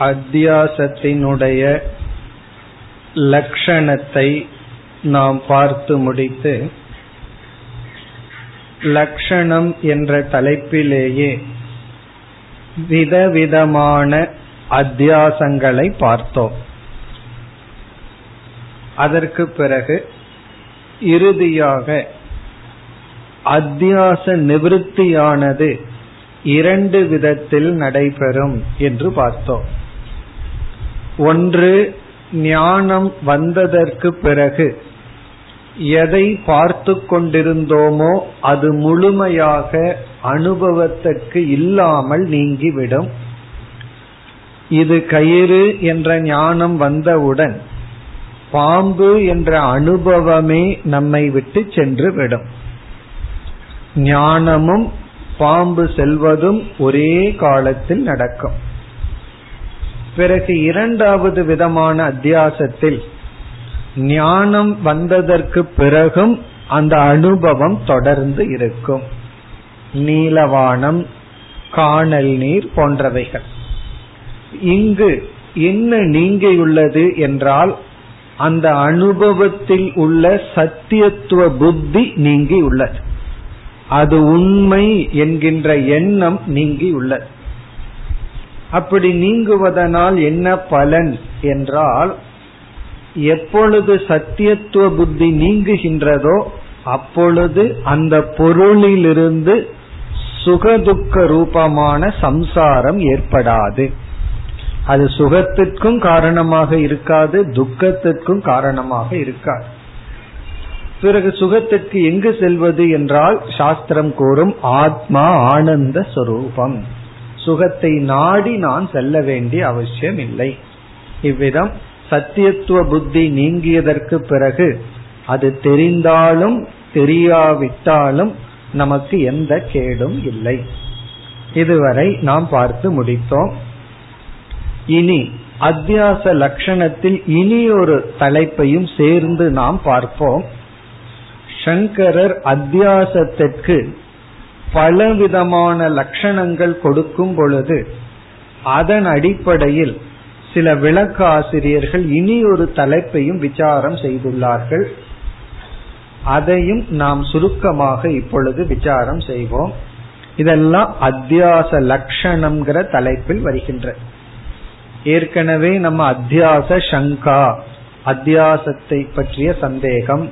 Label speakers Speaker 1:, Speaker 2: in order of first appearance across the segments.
Speaker 1: அத்தியாசத்தினுடைய லட்சணத்தை நாம் பார்த்து முடித்து லட்சணம் என்ற தலைப்பிலேயே விதவிதமான அத்தியாசங்களை பார்த்தோம். அதற்கு பிறகு இறுதியாக அத்தியாச நிவிருத்தியானது இரண்டு விதத்தில் நடைபெறும் என்று பார்த்தோம். ஒன்று ஞானம் வந்ததற்கு பிறகு எதை பார்த்து கொண்டிருந்தோமோ அது முழுமையாக அனுபவத்திற்கு இல்லாமல் நீங்கிவிடும். இது கயிறு என்ற ஞானம் வந்தவுடன் பாம்பு என்ற அனுபவமே நம்மை விட்டு சென்று விடும் ஞானமும் பாம்பு செல்வதும் ஒரே காலத்தில் நடக்கும். பிறகு இரண்டாவது விதமான அத்தியாசத்தில் ஞானம் வந்ததற்கு பிறகும் அந்த அனுபவம் தொடர்ந்து இருக்கும். நீலவானம் காணல் நீர் போன்றவைகள். இங்கு என்ன நீங்கியுள்ளது என்றால் அந்த அனுபவத்தில் உள்ள சத்தியத்துவ புத்தி நீங்கியுள்ளது. அது உண்மை என்கின்ற எண்ணம் நீங்கியுள்ளது. அப்படி நீங்குவதனால் என்ன பலன் என்றால் எப்பொழுது சத்தியத்துவ புத்தி நீங்குகின்றதோ அப்பொழுது அந்த பொருளிலிருந்து சுகதுக்க ரூபமான சம்சாரம் ஏற்படாது. அது சுகத்திற்கும் காரணமாக இருக்காது துக்கத்திற்கும் காரணமாக இருக்காது. பிறகு சுகத்திற்கு எங்கு செல்வது என்றால் சாஸ்திரம் கூறும் ஆத்மா ஆனந்த சொரூபம். சுகத்தை நாடி நான் செல்ல வேண்டிய அவசியம் இல்லை இவ்விதம் சத்தியத்துவ புத்தி நீங்கியதற்கு பிறகு அது தெரிந்தாலும் தெரியாவிட்டாலும் நமக்கு எந்த கேடும் இல்லை. இதுவரை நாம் பார்த்து முடித்தோம். இனி அத்தியாச லட்சணத்தில் இனி ஒரு தலைப்பையும் சேர்ந்து நாம் பார்ப்போம். சங்கரர் அத்தியாசத்திற்கு பலவிதமான லட்சணங்கள் கொடுக்கும் பொழுது அதன் அடிப்படையில் சில விளக்க ஆசிரியர்கள் இனி ஒரு தலைப்பையும் விசாரம் செய்துள்ளார்கள். அதையும் நாம் சுருக்கமாக இப்பொழுது விசாரம் செய்வோம். இதெல்லாம் அத்தியாச லட்சணம்ங்கிற தலைப்பில் வருகின்ற ஏற்கனவே நம்ம அத்தியாச சங்கா அத்தியாசத்தை பற்றிய சந்தேகம்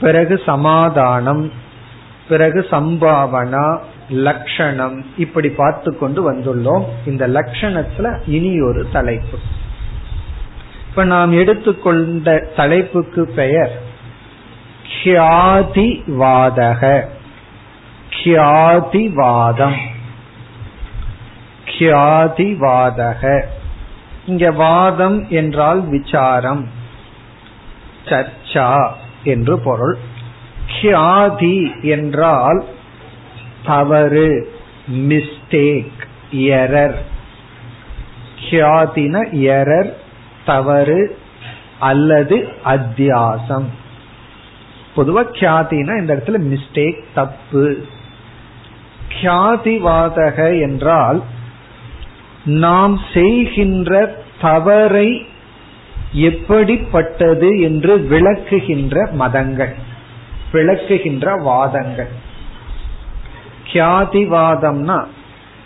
Speaker 1: பிறகு சமாதானம் பிறகு சம்பாவனா லட்சணம் இப்படி பார்த்து கொண்டு வந்துள்ளோம். இந்த லட்சணத்துல இனி ஒரு தலைப்பு. இப்ப நாம் எடுத்துக்கொண்ட தலைப்புக்கு பெயர் கியாதிவாதக. கியாதிவாதம். கியாதிவாதக. இங்க வாதம் என்றால் விசாரம் சர்ச்சா என்று பொருள். கியாதி என்றால் தவறு மிஸ்டேக் எரர் கியாதின எரர் தவறு அல்லது அத்தியாசம். பொதுவா கியாதினா இந்த இடத்துல மிஸ்டேக் தப்பு. கியாதிவாதக என்றால் நாம் செய்கின்ற தவறை எப்படிப்பட்டது என்று விளக்குகின்ற மதங்கள். விளக்குகின்ற வாதங்கள். கியாதிவாதம்னா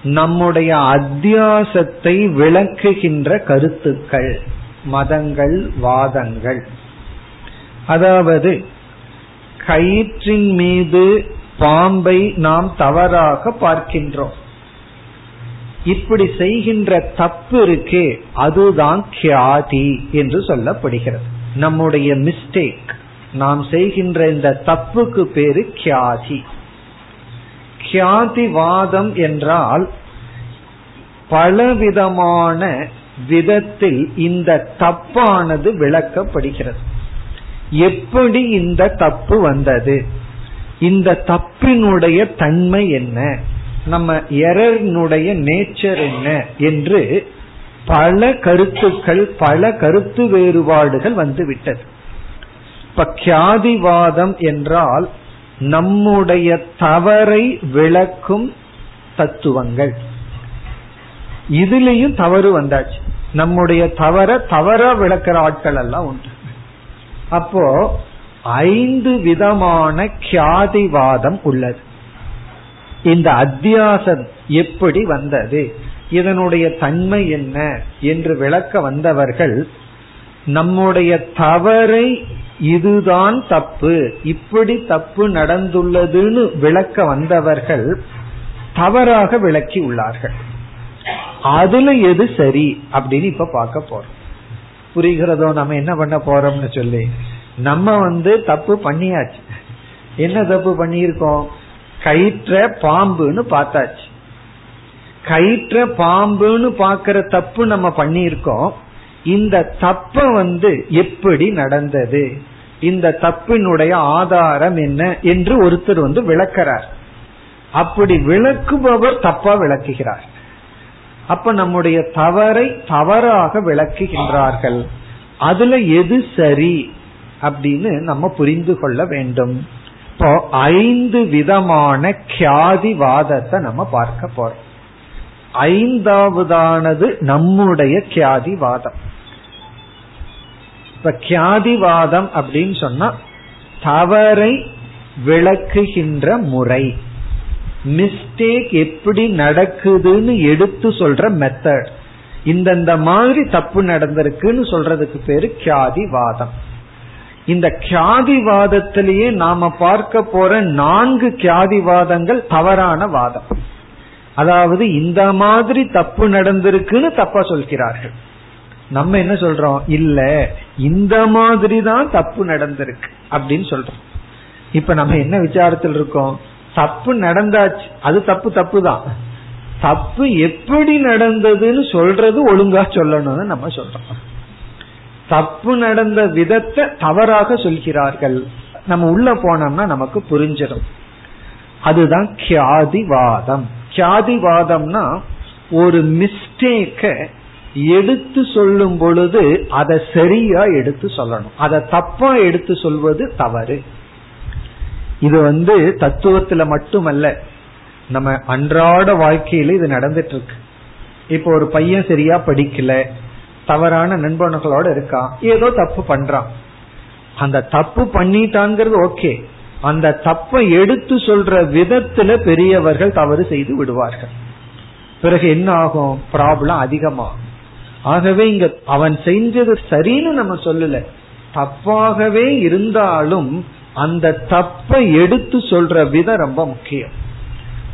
Speaker 1: நம்முடைய அத்தியாசத்தை விளக்குகின்ற கருத்துக்கள் மதங்கள் வாதங்கள். அதாவது கயிற்றின் மீது பாம்பை நாம் தவறாக பார்க்கின்றோம். இப்படி செய்கின்ற தப்பு இருக்கே அதுதான் கியாதி என்று சொல்லப்படுகிறது. நம்முடைய மிஸ்டேக் நாம் செய்கின்ற இந்த தப்புக்கு பேரு கியாதி. கியாதிவாதம் என்றால் பலவிதமான விதத்தில் இந்த தப்பானது விளக்கப்படுகிறது. எப்படி இந்த தப்பு வந்தது? இந்த தப்பினுடைய தன்மை என்ன? நம்ம எரனுடைய நேச்சர் என்ன? என்று பல கருத்துக்கள் பல கருத்து வேறுபாடுகள் வந்து விட்டது இப்ப கியாதிவாதம் என்றால் நம்முடைய தவறை விளக்கும் தத்துவங்கள். இதுலேயும் தவறு வந்தாச்சு. நம்முடைய தவற தவற விளக்கிற ஆட்கள் எல்லாம் உண்டு. அப்போ ஐந்து விதமான கியாதிவாதம் உள்ளது. இந்த அத்தியாசம் எப்படி வந்தது? இதனுடைய தன்மை என்ன? என்று விளக்க வந்தவர்கள் நம்முடைய தவறை இதுதான் தப்பு. இப்படி தப்பு நடந்துள்ளதுன்னு விளக்க வந்தவர்கள் தவறாக விளக்கி உள்ளார்கள். அதுல எது சரி அப்படின்னு இப்ப பார்க்க போறோம். புரிகிறதோ? நம்ம என்ன பண்ண போறோம்னு சொல்லி. நம்ம வந்து தப்பு பண்ணியாச்சு. என்ன தப்பு பண்ணியிருக்கோம்? கயிற்ற பாம்புன்னு பார்த்தாச்சு. கயிற்ற பாம்புன்னு பாக்குற தப்பு நம்ம பண்ணியிருக்கோம். இந்த தப்ப வந்து எப்படி நடந்தது? இந்த தப்பினுடைய ஆதாரம் என்ன என்று ஒருத்தர் வந்து விளக்கிறார். அப்படி விளக்குபவர் தப்பா விளக்குகிறார். அப்ப நம்முடைய தவறை தவறாக விளக்குகின்றார்கள். அதுல எது சரி அப்படின்னு நம்ம புரிந்து கொள்ள வேண்டும். இப்போ ஐந்து விதமான கியாதிவாதத்தை நம்ம பார்க்க போறோம். ஐந்தாவதானது நம்முடைய கியாதிவாதம். இப்ப கியாதிவாதம் அப்படின்னு சொன்னா தவறை விளக்குகின்ற முறை. மிஸ்டேக் எப்படி நடக்குதுன்னு எடுத்து சொல்ற மெத்தட் இந்தந்த மாதிரி தப்பு நடந்திருக்குன்னு சொல்றதுக்கு பேரு கியாதிவாதம். இந்த கியாதிவாதத்திலேயே நாம பார்க்க போற நான்கு கியாதிவாதங்கள் தவறான வாதம். அதாவது இந்த மாதிரி தப்பு நடந்திருக்குன்னு தப்பா சொல்கிறார்கள். நம்ம என்ன சொல்றோம்? இல்ல இந்த மாதிரி தான் தப்பு நடந்திருக்கு அப்படின்னு சொல்றோம். இப்ப நம்ம என்ன விசாரத்தில் இருக்கோம்? தப்பு நடந்தாச்சு. அது தப்பு தப்பு தான் தப்பு எப்படி நடந்ததுன்னு சொல்றது ஒழுங்கா சொல்லணும்னு நம்ம சொல்றோம். தப்பு நடந்த விதத்தை தவறாக சொல்கிறார்கள். நம்ம உள்ள போனோம்னா நமக்கு புரிஞ்சிடும். அதுதான் கியாதிவாதம். கியாதிவாதம்னா ஒரு மிஸ்டேக்க எடுத்து சொல்லும் பொழுது அதை சரியா எடுத்து சொல்லணும். அதை தப்பா எடுத்து சொல்வது தவறு. இது வந்து தத்துவத்துல மட்டுமல்ல. நம்ம அன்றாட வாழ்க்கையில இது நடந்துட்டு இருக்கு இப்போ ஒரு பையன் சரியா படிக்கல. தவறான நண்பர்களோட இருக்கான். ஏதோ தப்பு பண்றான். அந்த தப்பு பண்ணிட்டாங்கிறது ஓகே. அந்த தப்பை எடுத்து சொல்ற விதத்துல பெரியவர்கள் தவறு செய்து விடுவார்கள். பிறகு என்ன ஆகும்? ப்ராப்ளம் அதிகமாகும். ஆகவே இங்க அவன் செஞ்சது சரின்னு நம்ம சொல்லல. தப்பாகவே இருந்தாலும் அந்த தப்பை எடுத்து சொல்ற விதம் ரொம்ப முக்கியம்.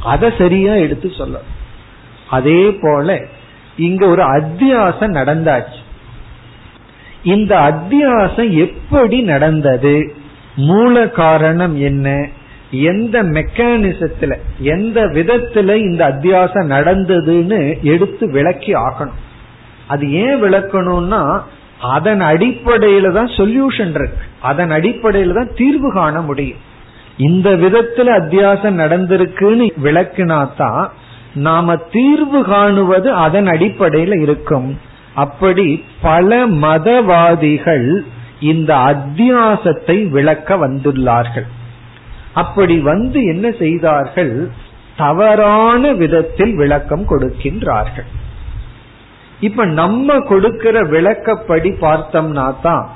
Speaker 1: அதை சரியா எடுத்து சொல்ல. அதே போல இங்க ஒரு அத்தியாசம் நடந்தாச்சு. இந்த அத்தியாசம் எப்படி நடந்தது? மூல காரணம் என்ன? எந்த மெக்கானிசத்துல எந்த விதத்துல இந்த அத்தியாசம் நடந்ததுன்னு எடுத்து விளக்கி ஆகணும். அது ஏன் விளக்கணும்னா அதன் அடிப்படையில தான் சொல்யூஷன் இருக்கு. அதன் அடிப்படையில தான் தீர்வு காண முடியும். இந்த விதத்துல அத்தியாசம் நடந்திருக்குன்னு விளக்குனாதான் நாம தீர்வு காணுவது அதன் அடிப்படையில இருக்கும். அப்படி பல மதவாதிகள் இந்த அத்தியாசத்தை விளக்க வந்துள்ளார்கள். அப்படி வந்து என்ன செய்தார்கள்? தவறான விதத்தில் விளக்கம் கொடுக்கின்றார்கள். இப்ப நம்ம கொடுக்கிற விளக்கப்படி பார்த்தோம்னா தான்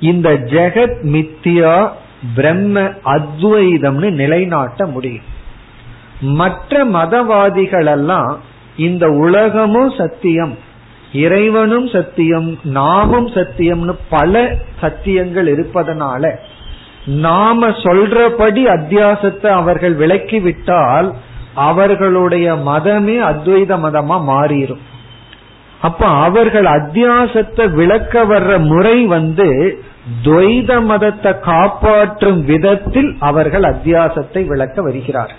Speaker 1: இந்த ஜெகத் மித்தியா பிரம்ம அத்வைதம்னு நிலைநாட்ட முடியும். மற்ற மதவாதிகள் எல்லாம் இந்த உலகமும் சத்தியம் இறைவனும் சத்தியம் நாமும் சத்தியம்னு பல சத்தியங்கள் இருப்பதனால நாம சொல்றபடி அத்தியாசத்தை அவர்கள் விலக்கிவிட்டால் அவர்களுடைய மதமே அத்வைத மதமா மாறிடும் அப்ப அவர்கள் அத்தியாசத்தை விளக்க வர்ற முறை வந்து துவைத மதத்தை காப்பாற்றும் விதத்தில் அவர்கள் அத்தியாசத்தை விளக்க வருகிறார்.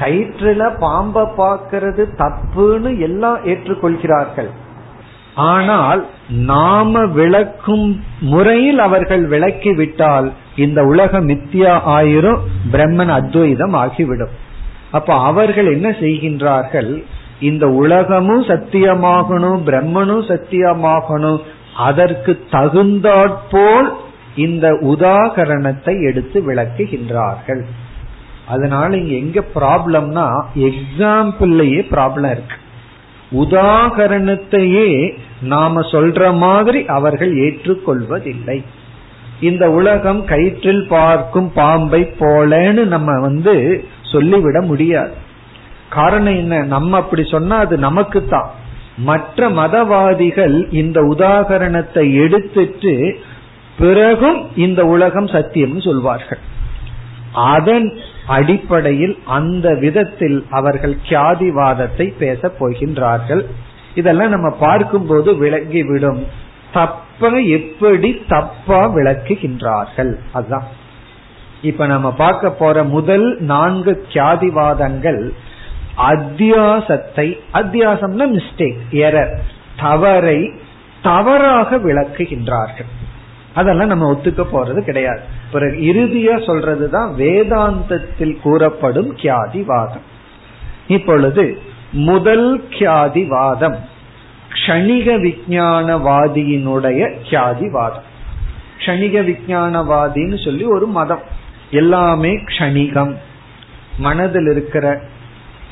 Speaker 1: கயிற்றுல பாம்ப பார்க்கறது தப்புன்னு எல்லாம் ஏற்றுக்கொள்கிறார்கள். ஆனால் நாம விளக்கும் முறையில் அவர்கள் விளக்கி விட்டால் இந்த உலக மித்தியா ஆயிரும் பிரம்மன் அத்வைதம் ஆகிவிடும். அப்ப அவர்கள் என்ன செய்கின்றார்கள்? இந்த உலகமும் சத்தியமாகணும் பிரம்மனும் சத்தியமாகணும். அதற்கு தகுந்தாற்போல் இந்த உதாகரணத்தை எடுத்து விளக்குகின்றார்கள். அதனால இங்க எங்க ப்ராப்ளம்னா எக்ஸாம்பிள்லயே ப்ராப்ளம் இருக்கு. உதாகரணத்தையே நாம சொல்ற மாதிரி அவர்கள் ஏற்றுக்கொள்வதில்லை. இந்த உலகம் கயிற்றில் பார்க்கும் பாம்பை போலன்னு நம்ம வந்து சொல்லிவிட முடியாது. காரணம் என்ன? நம்ம அப்படி சொன்னா அது நமக்கு தான் மற்ற மதவாதிகள் இந்த உதாகரணத்தை எடுத்துட்டு பிறகும் இந்த உலகம் சத்தியம்னு சொல்வார்கள். அதன் அடிப்படையில் அந்த விதத்தில் அவர்கள் கியாதிவாதத்தை பேச போகின்றார்கள். இதெல்லாம் நம்ம பார்க்கும்போது விளங்கிவிடும். தப்ப எப்படி தப்பா விளக்குகின்றார்கள்? அதுதான். இப்ப நம்ம பார்க்க போற முதல் நான்கு கியாதிவாதங்கள் அத்தியாசத்தை அத்தியாசம்னா மிஸ்டேக் எரர் தவறை தவறாக விளக்குகின்றார்கள். அதெல்லாம் நம்ம ஒத்துக்க போறது கிடையாது. பிறகு இறுதியா சொல்றதுதான் வேதாந்தத்தில் கூறப்படும் கியாதிவாதம். இப்பொழுது முதல் கியாதிவாதம் க்ஷணிக விஞ்ஞானவாதியினுடைய கியாதிவாதம். க்ஷணிக விஞ்ஞானவாதின்னு சொல்லி ஒரு மதம். எல்லாமே க்ஷணிகம். மனதில் இருக்கிற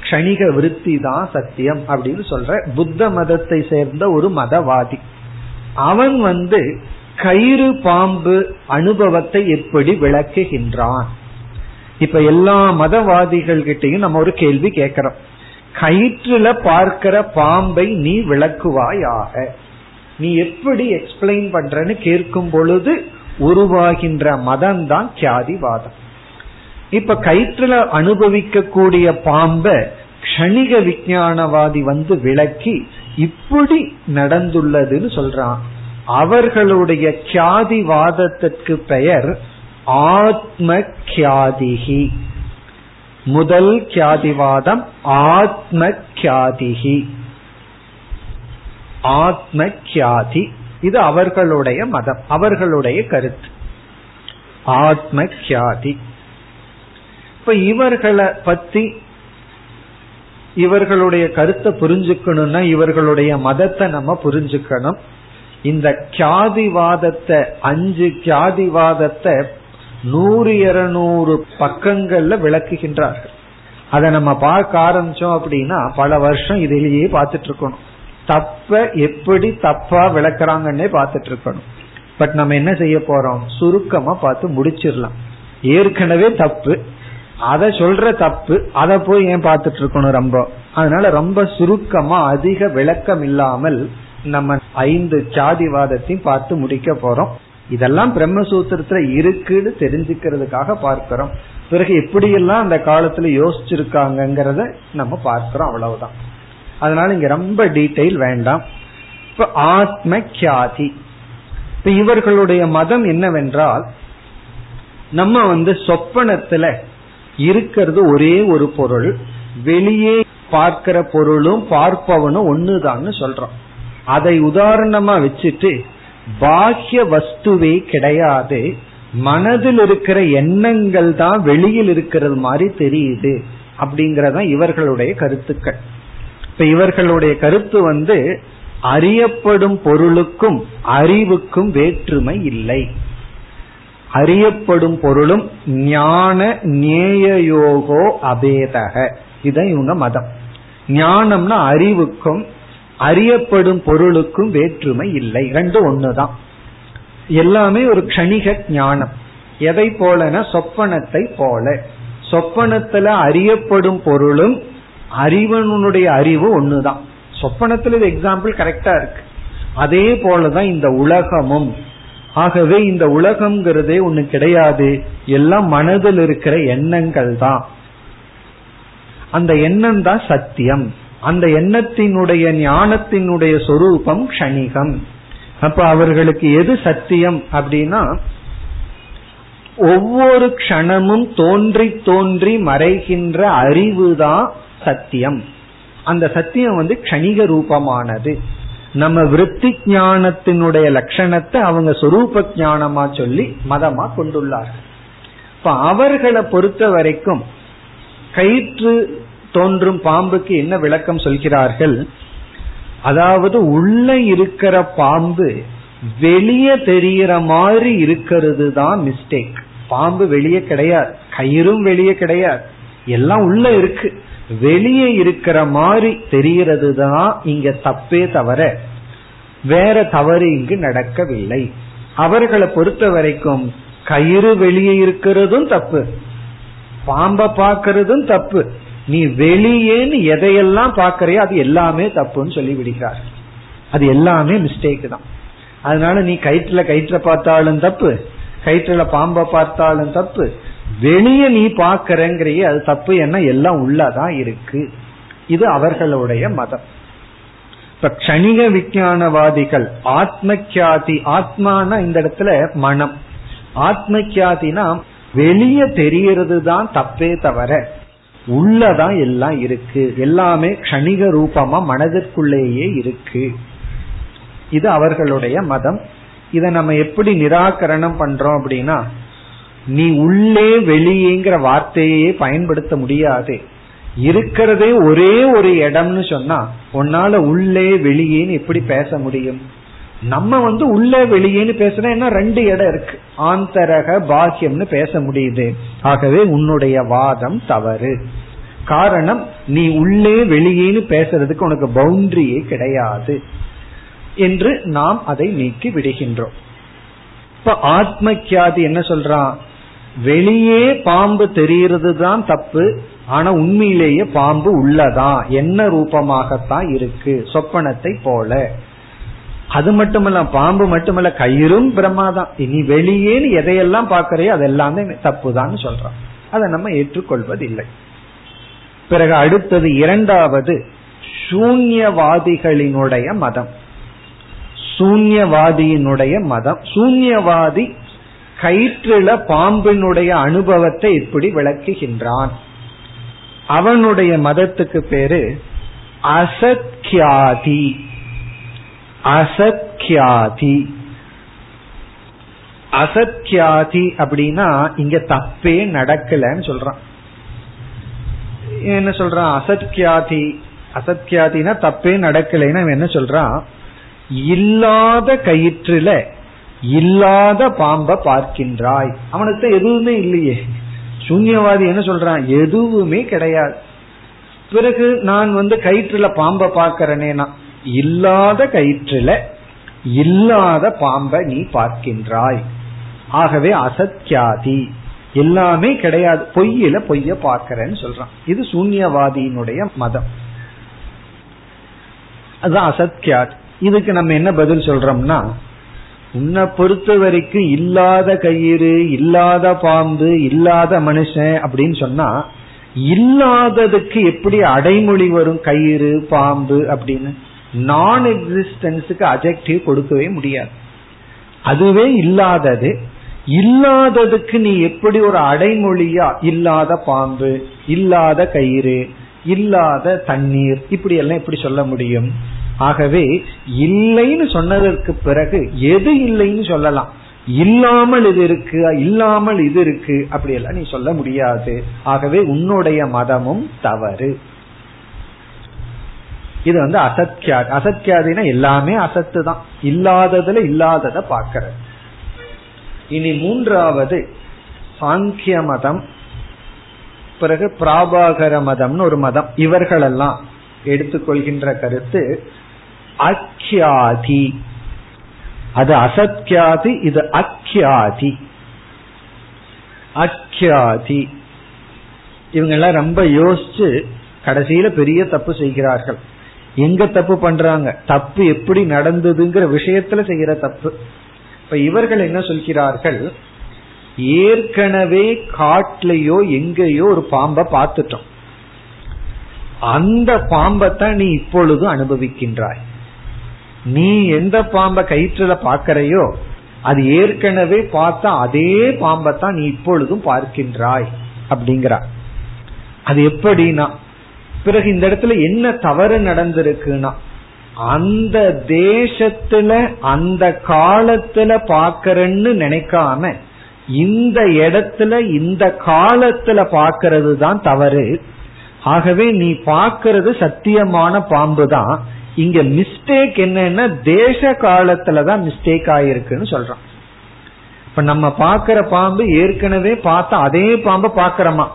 Speaker 1: கணிக விருத்தி தான் சத்தியம் அப்படின்னு சொல்ற புத்த மதத்தை சேர்ந்த ஒரு மதவாதி. அவன் வந்து கயிறு பாம்பு அனுபவத்தை எப்படி விளக்குகின்றான்? இப்ப எல்லா மதவாதிகள் கிட்டையும் நம்ம ஒரு கேள்வி கேட்கிறோம். கயிற்றுல பார்க்கிற பாம்பை நீ விளக்குவாயாக? நீ எப்படி எக்ஸ்பிளைன் பண்றன்னு கேட்கும் பொழுது உருவாகின்ற மதம் தான் கியாதிவாதம். இப்ப கயிற்றுல அனுபவிக்க கூடிய பாம்ப கணிக விஞ்ஞானவாதி வந்து விளக்கி இப்படி நடந்துள்ளதுன்னு சொல்றான். அவர்களுடைய கியாதிவாதத்திற்கு பெயர் ஆத்ம கியாதிகி முதல் கியாதிவாதம் ஆத்ம கியாதிகி ஆத்ம கியாதி இது அவர்களுடைய மதம் அவர்களுடைய கருத்து. ஆத்ம கியாதி இப்ப இவர்களை பத்தி இவர்களுடைய கருத்தை புரிஞ்சுக்கணும்னா இவர்களுடைய மதத்தை நம்ம புரிஞ்சுக்கணும். இந்த கியாதிவாதத்தை அஞ்சு கியாதிவாதத்தை நூறு இருநூறு பக்கங்கள்ல விளக்குகின்றார்கள். அதை நம்ம பார்க்க ஆரம்பிச்சோம் அப்படின்னா பல வருஷம் இதிலேயே பார்த்துட்டு இருக்கணும் தப்ப எப்படி தப்பா விளக்குறாங்கன்னே பார்த்துட்டு இருக்கணும் பட் நம்ம என்ன செய்ய போறோம்? சுருக்கமா பார்த்து முடிச்சிடலாம். ஏற்கனவே தப்பு. அதை சொல்ற தப்பு அதை போய் ஏன் பார்த்துட்டு இருக்கணும் ரொம்ப? அதனால ரொம்ப சுருக்கமா அதிக விளக்கம் இல்லாமல் நம்ம ஐந்து சாதிவாதத்தையும் பார்த்து முடிக்க போறோம். இதெல்லாம் பிரம்மசூத்திரத்துல இருக்குன்னு தெரிஞ்சுக்கிறதுக்காக பார்க்கிறோம். பிறகு எப்படியெல்லாம் அந்த காலத்துல யோசிச்சிருக்காங்கிறத நம்ம பார்க்கிறோம் அவ்வளவுதான். அதனால இங்க ரொம்ப டீட்டெயில் வேண்டாம். இப்ப ஆத்ம கியாதி இப்ப இவர்களுடைய மதம் என்னவென்றால் நம்ம வந்து சொப்பனத்துல இருக்கிறது ஒரே ஒரு பொருள். வெளியே பார்க்கிற பொருளும் பார்ப்பவனும் ஒண்ணுதான்னு சொல்றோம். அதை உதாரணமா வச்சுட்டு பாக்கிய வஸ்துவே கிடையாது. மனதில் இருக்கிற எண்ணங்கள் தான் வெளியில் இருக்கிறது மாதிரி தெரியுது. அப்படிங்கறத இவர்களுடைய கருத்துக்கள். இப்ப இவர்களுடைய கருத்து வந்து அறியப்படும் பொருளுக்கும் அறிவுக்கும் வேற்றுமை இல்லை. அறியப்படும் பொருளும் ஞான நேயோகோ அபேதக. இதான் இவங்க மதம். ஞானம்னா அறிவுக்கும் அறியப்படும் பொருளுக்கும் வேற்றுமை இல்லை. ரெண்டு ஒண்ணுதான். எல்லாமே ஒரு கணிக ஞானம். எதை போலன சொப்பனத்தை போல. சொப்பனத்துல அறியப்படும் பொருளும் அறிவனுடைய அறிவு ஒண்ணுதான். சொப்பனத்துல இது எக்ஸாம்பிள் கரெக்டா இருக்கு. அதே போலதான் இந்த உலகமும். ஆகவே இந்த உலகம்ங்கிறதே ஒண்ணு கிடையாது. எல்லாம் மனதில் இருக்கிற எண்ணங்கள் தான். அந்த எண்ணம் தான் சத்தியம். அந்த எண்ணத்தினுடைய ஞானத்தினுடைய சொரூபம் க்ஷணிகம். அப்ப அவர்களுக்கு எது சத்தியம் அப்படின்னா ஒவ்வொரு க்ஷணமும் தோன்றி தோன்றி மறைகின்ற அறிவுதான் சத்தியம். அந்த சத்தியம் வந்து க்ஷணிக ரூபமானது. நம்ம விருத்தி ஞானத்தினுடைய லட்சணத்தை அவங்க சொரூப ஞானமா சொல்லி மதமா கொண்டுள்ளார்கள். இப்ப அவர்களை பொறுத்த வரைக்கும் கயிற்று தோன்றும் பாம்புக்கு என்ன விளக்கம் சொல்கிறார்கள்? அதாவது உள்ள இருக்கிற பாம்பு வெளியே தெரிகிற மாதிரி இருக்கிறது தான் மிஸ்டேக் பாம்பு வெளியே கிடையாது. கயிறும் வெளியே கிடையாது. எல்லாம் உள்ள இருக்கு. வெளியே இருக்கிற மாதிரி தெரிகிறது தான் இங்க தப்பே தவிர வேற தவறு இங்கு நடக்கவில்லை. அவர்களை பொறுத்த வரைக்கும் கயிறு வெளியே இருக்கிறதும் தப்பு. பாம்ப பாக்குறதும் தப்பு. நீ வெளியேன்னு எதையெல்லாம் பாக்கறையோ அது எல்லாமே தப்புன்னு சொல்லி விடுகிறார். அது எல்லாமே மிஸ்டேக் தான். அதனால நீ கயிற்றுல கயிற்ற பார்த்தாலும் தப்பு. கயிற்றுல பாம்ப பார்த்தாலும் தப்பு. வெளிய நீ பாக்கிறங்கிறையே அது தப்பு என்ன? எல்லாம் உள்ளதான் இருக்கு. இது அவர்களுடைய மதம். இப்ப கணிக விஞ்ஞானவாதிகள் ஆத்மக்கியாதி ஆத்மானா இந்த இடத்துல மனம். ஆத்மக்கியாதினா வெளியே தெரியறது தான் தப்பே தவிர உள்ளதான் எல்லாம் இருக்கு. எல்லாமே கணிக ரூபமா மனதிற்குள்ளேயே இருக்கு. இது அவர்களுடைய மதம். இதை நம்ம எப்படி நிராகரணம் பண்றோம் அப்படின்னா நீ உள்ளே வெளியேங்கிற வார்த்தையே பயன்படுத்த முடியாது. இருக்கிறதே ஒரே ஒரு இடம்னு சொன்னா உன்னால உள்ளே வெளியேன்னு எப்படி பேச முடியும்? நம்ம வந்து உள்ளே வெளியேன்னு பேசுறோம் ரெண்டு இடம் இருக்கு. ஆந்தரக பாக்கியம்னு பேச முடியுது. ஆகவே உன்னுடைய வாதம் தவறு. காரணம் நீ உள்ளே வெளியேன்னு பேசுறதுக்கு உனக்கு பவுண்டரியே கிடையாது என்று நாம் அதை நீக்கி விடுகின்றோம். இப்ப ஆத்மக்கியாதி என்ன சொல்றான்? வெளியே பாம்பு தெரிகிறது தான் தப்பு ஆனா உண்மையிலேயே பாம்பு உள்ளதா? என்ன ரூபமாகத்தான் இருக்கு? சொப்பனத்தை போல. அது மட்டுமல்ல பாம்பு மட்டுமல்ல கயிறும் பிரம்மாதான். இனி வெளியே எதையெல்லாம் பாக்கறையோ அதெல்லாமே தப்புதான்னு சொல்றான் அதை நம்ம ஏற்றுக்கொள்வதில்லை. பிறகு அடுத்தது இரண்டாவது சூன்யவாதிகளினுடைய மதம். சூன்யவாதியினுடைய மதம். சூன்யவாதி கயிற்றுல பாம்பினுடைய அனுபவத்தை இப்படி விளக்குகின்றான். அவனுடைய மதத்துக்கு பேரு அசத்யாதி அசத்யாதி அசத்யாதி அப்படின்னா இங்க தப்பே நடக்கலன்னு சொல்றான். என்ன சொல்றான்? அசத்யாதி அசத்யாதினா தப்பே நடக்கலைன்னா என்ன சொல்றான்? இல்லாத கயிற்றுல இல்லாத பாம்ப பார்க்கின்றாய். அவனுக்கு எதுவுமே இல்லையே. சூன்யவாதி என்ன சொல்றான்? எதுவுமே கிடையாது. பிறகு நான் வந்து கயிற்றுல பாம்ப பார்க்கிறேனேனா இல்லாத கயிற்றுல இல்லாத பாம்ப நீ பார்க்கின்றாய். ஆகவே அசத்யாதி. எல்லாமே கிடையாது. பொய்யில பொய்ய பார்க்கிறேன்னு சொல்றான். இது சூன்யவாதியினுடைய மதம். அதுதான் அசத்யாத். இதுக்கு நம்ம என்ன பதில் சொல்றோம்னா உன்னை பொறுத்த வரைக்கும் இல்லாத கயிறு இல்லாத பாம்பு இல்லாத மனுஷன் அப்படின்னு சொன்னா இல்லாததுக்கு எப்படி அடைமொழி வரும் கயிறு பாம்பு அப்படின்னு? நான் எக்ஸிஸ்டன்ஸுக்கு அஜெக்டிவ் கொடுக்கவே முடியாது. அதுவே இல்லாதது. இல்லாததுக்கு நீ எப்படி ஒரு அடைமொழியா இல்லாத பாம்பு இல்லாத கயிறு இல்லாத தண்ணீர் இப்படி எல்லாம் எப்படி சொல்ல முடியும்? ஆகவே இல்லைன்னு சொன்னதற்கு பிறகு எது இல்லைன்னு சொல்லலாம். இல்லாமல் இது இருக்கு இல்லாமல் இது இருக்கு அப்படி எல்லாம் நீ சொல்ல முடியாது. ஆகவே உன்னுடைய மதமும் தவறு. இது வந்து அசத்யாது. அசத்யாதினா எல்லாமே அசத்து தான். இல்லாததுல இல்லாதத பாக்கிற இனி மூன்றாவது சாங்கிய மதம் பிறகு பிராபாகர மதம்னு ஒரு மதம். இவர்களெல்லாம் எடுத்துக்கொள்கின்ற கருத்து அக்யாதி. அது அசத்யாதி இது அக்யாதி. அக்யாதி. இவங்கெல்லாம் ரொம்ப யோசிச்சு கடைசியில பெரிய தப்பு செய்கிறார்கள். எங்க தப்பு பண்றாங்க? தப்பு எப்படி நடந்ததுங்கிற விஷயத்துல செய்யற தப்பு. இப்ப இவர்கள் என்ன சொல்கிறார்கள்? ஏற்கனவே காட்டிலையோ எங்கேயோ ஒரு பாம்பை பார்த்துட்டோம். அந்த பாம்பத்தான் நீ இப்பொழுது அனுபவிக்கின்றாய். நீ எந்த பாம்பை கயிற்றுல பாக்கறையோ அது ஏற்கனவே பார்த்தா அதே பாம்பத்தான் நீ இப்பொழுதும் பார்க்கின்றாய் அப்படிங்கிறார் அது எப்படின்னா பிறகு இந்த இடத்துல என்ன தவறு நடந்திருக்குன்னா அந்த தேசத்துல அந்த காலத்துல பாக்கிறன்னு நினைக்காம இந்த இடத்துல இந்த காலத்துல பாக்கிறது தான் தவறு. ஆகவே நீ பாக்கிறது சத்தியமான பாம்பு தான் இங்க மிஸ்டேக் என்னன்னா தேச காலத்துலதான் மிஸ்டேக் ஆயிருக்குன்னு சொல்றான் இப்ப நம்ம பாக்குற பாம்பு ஏற்கனவே பார்த்தா அதே பாம்பை பாக்கிறோமா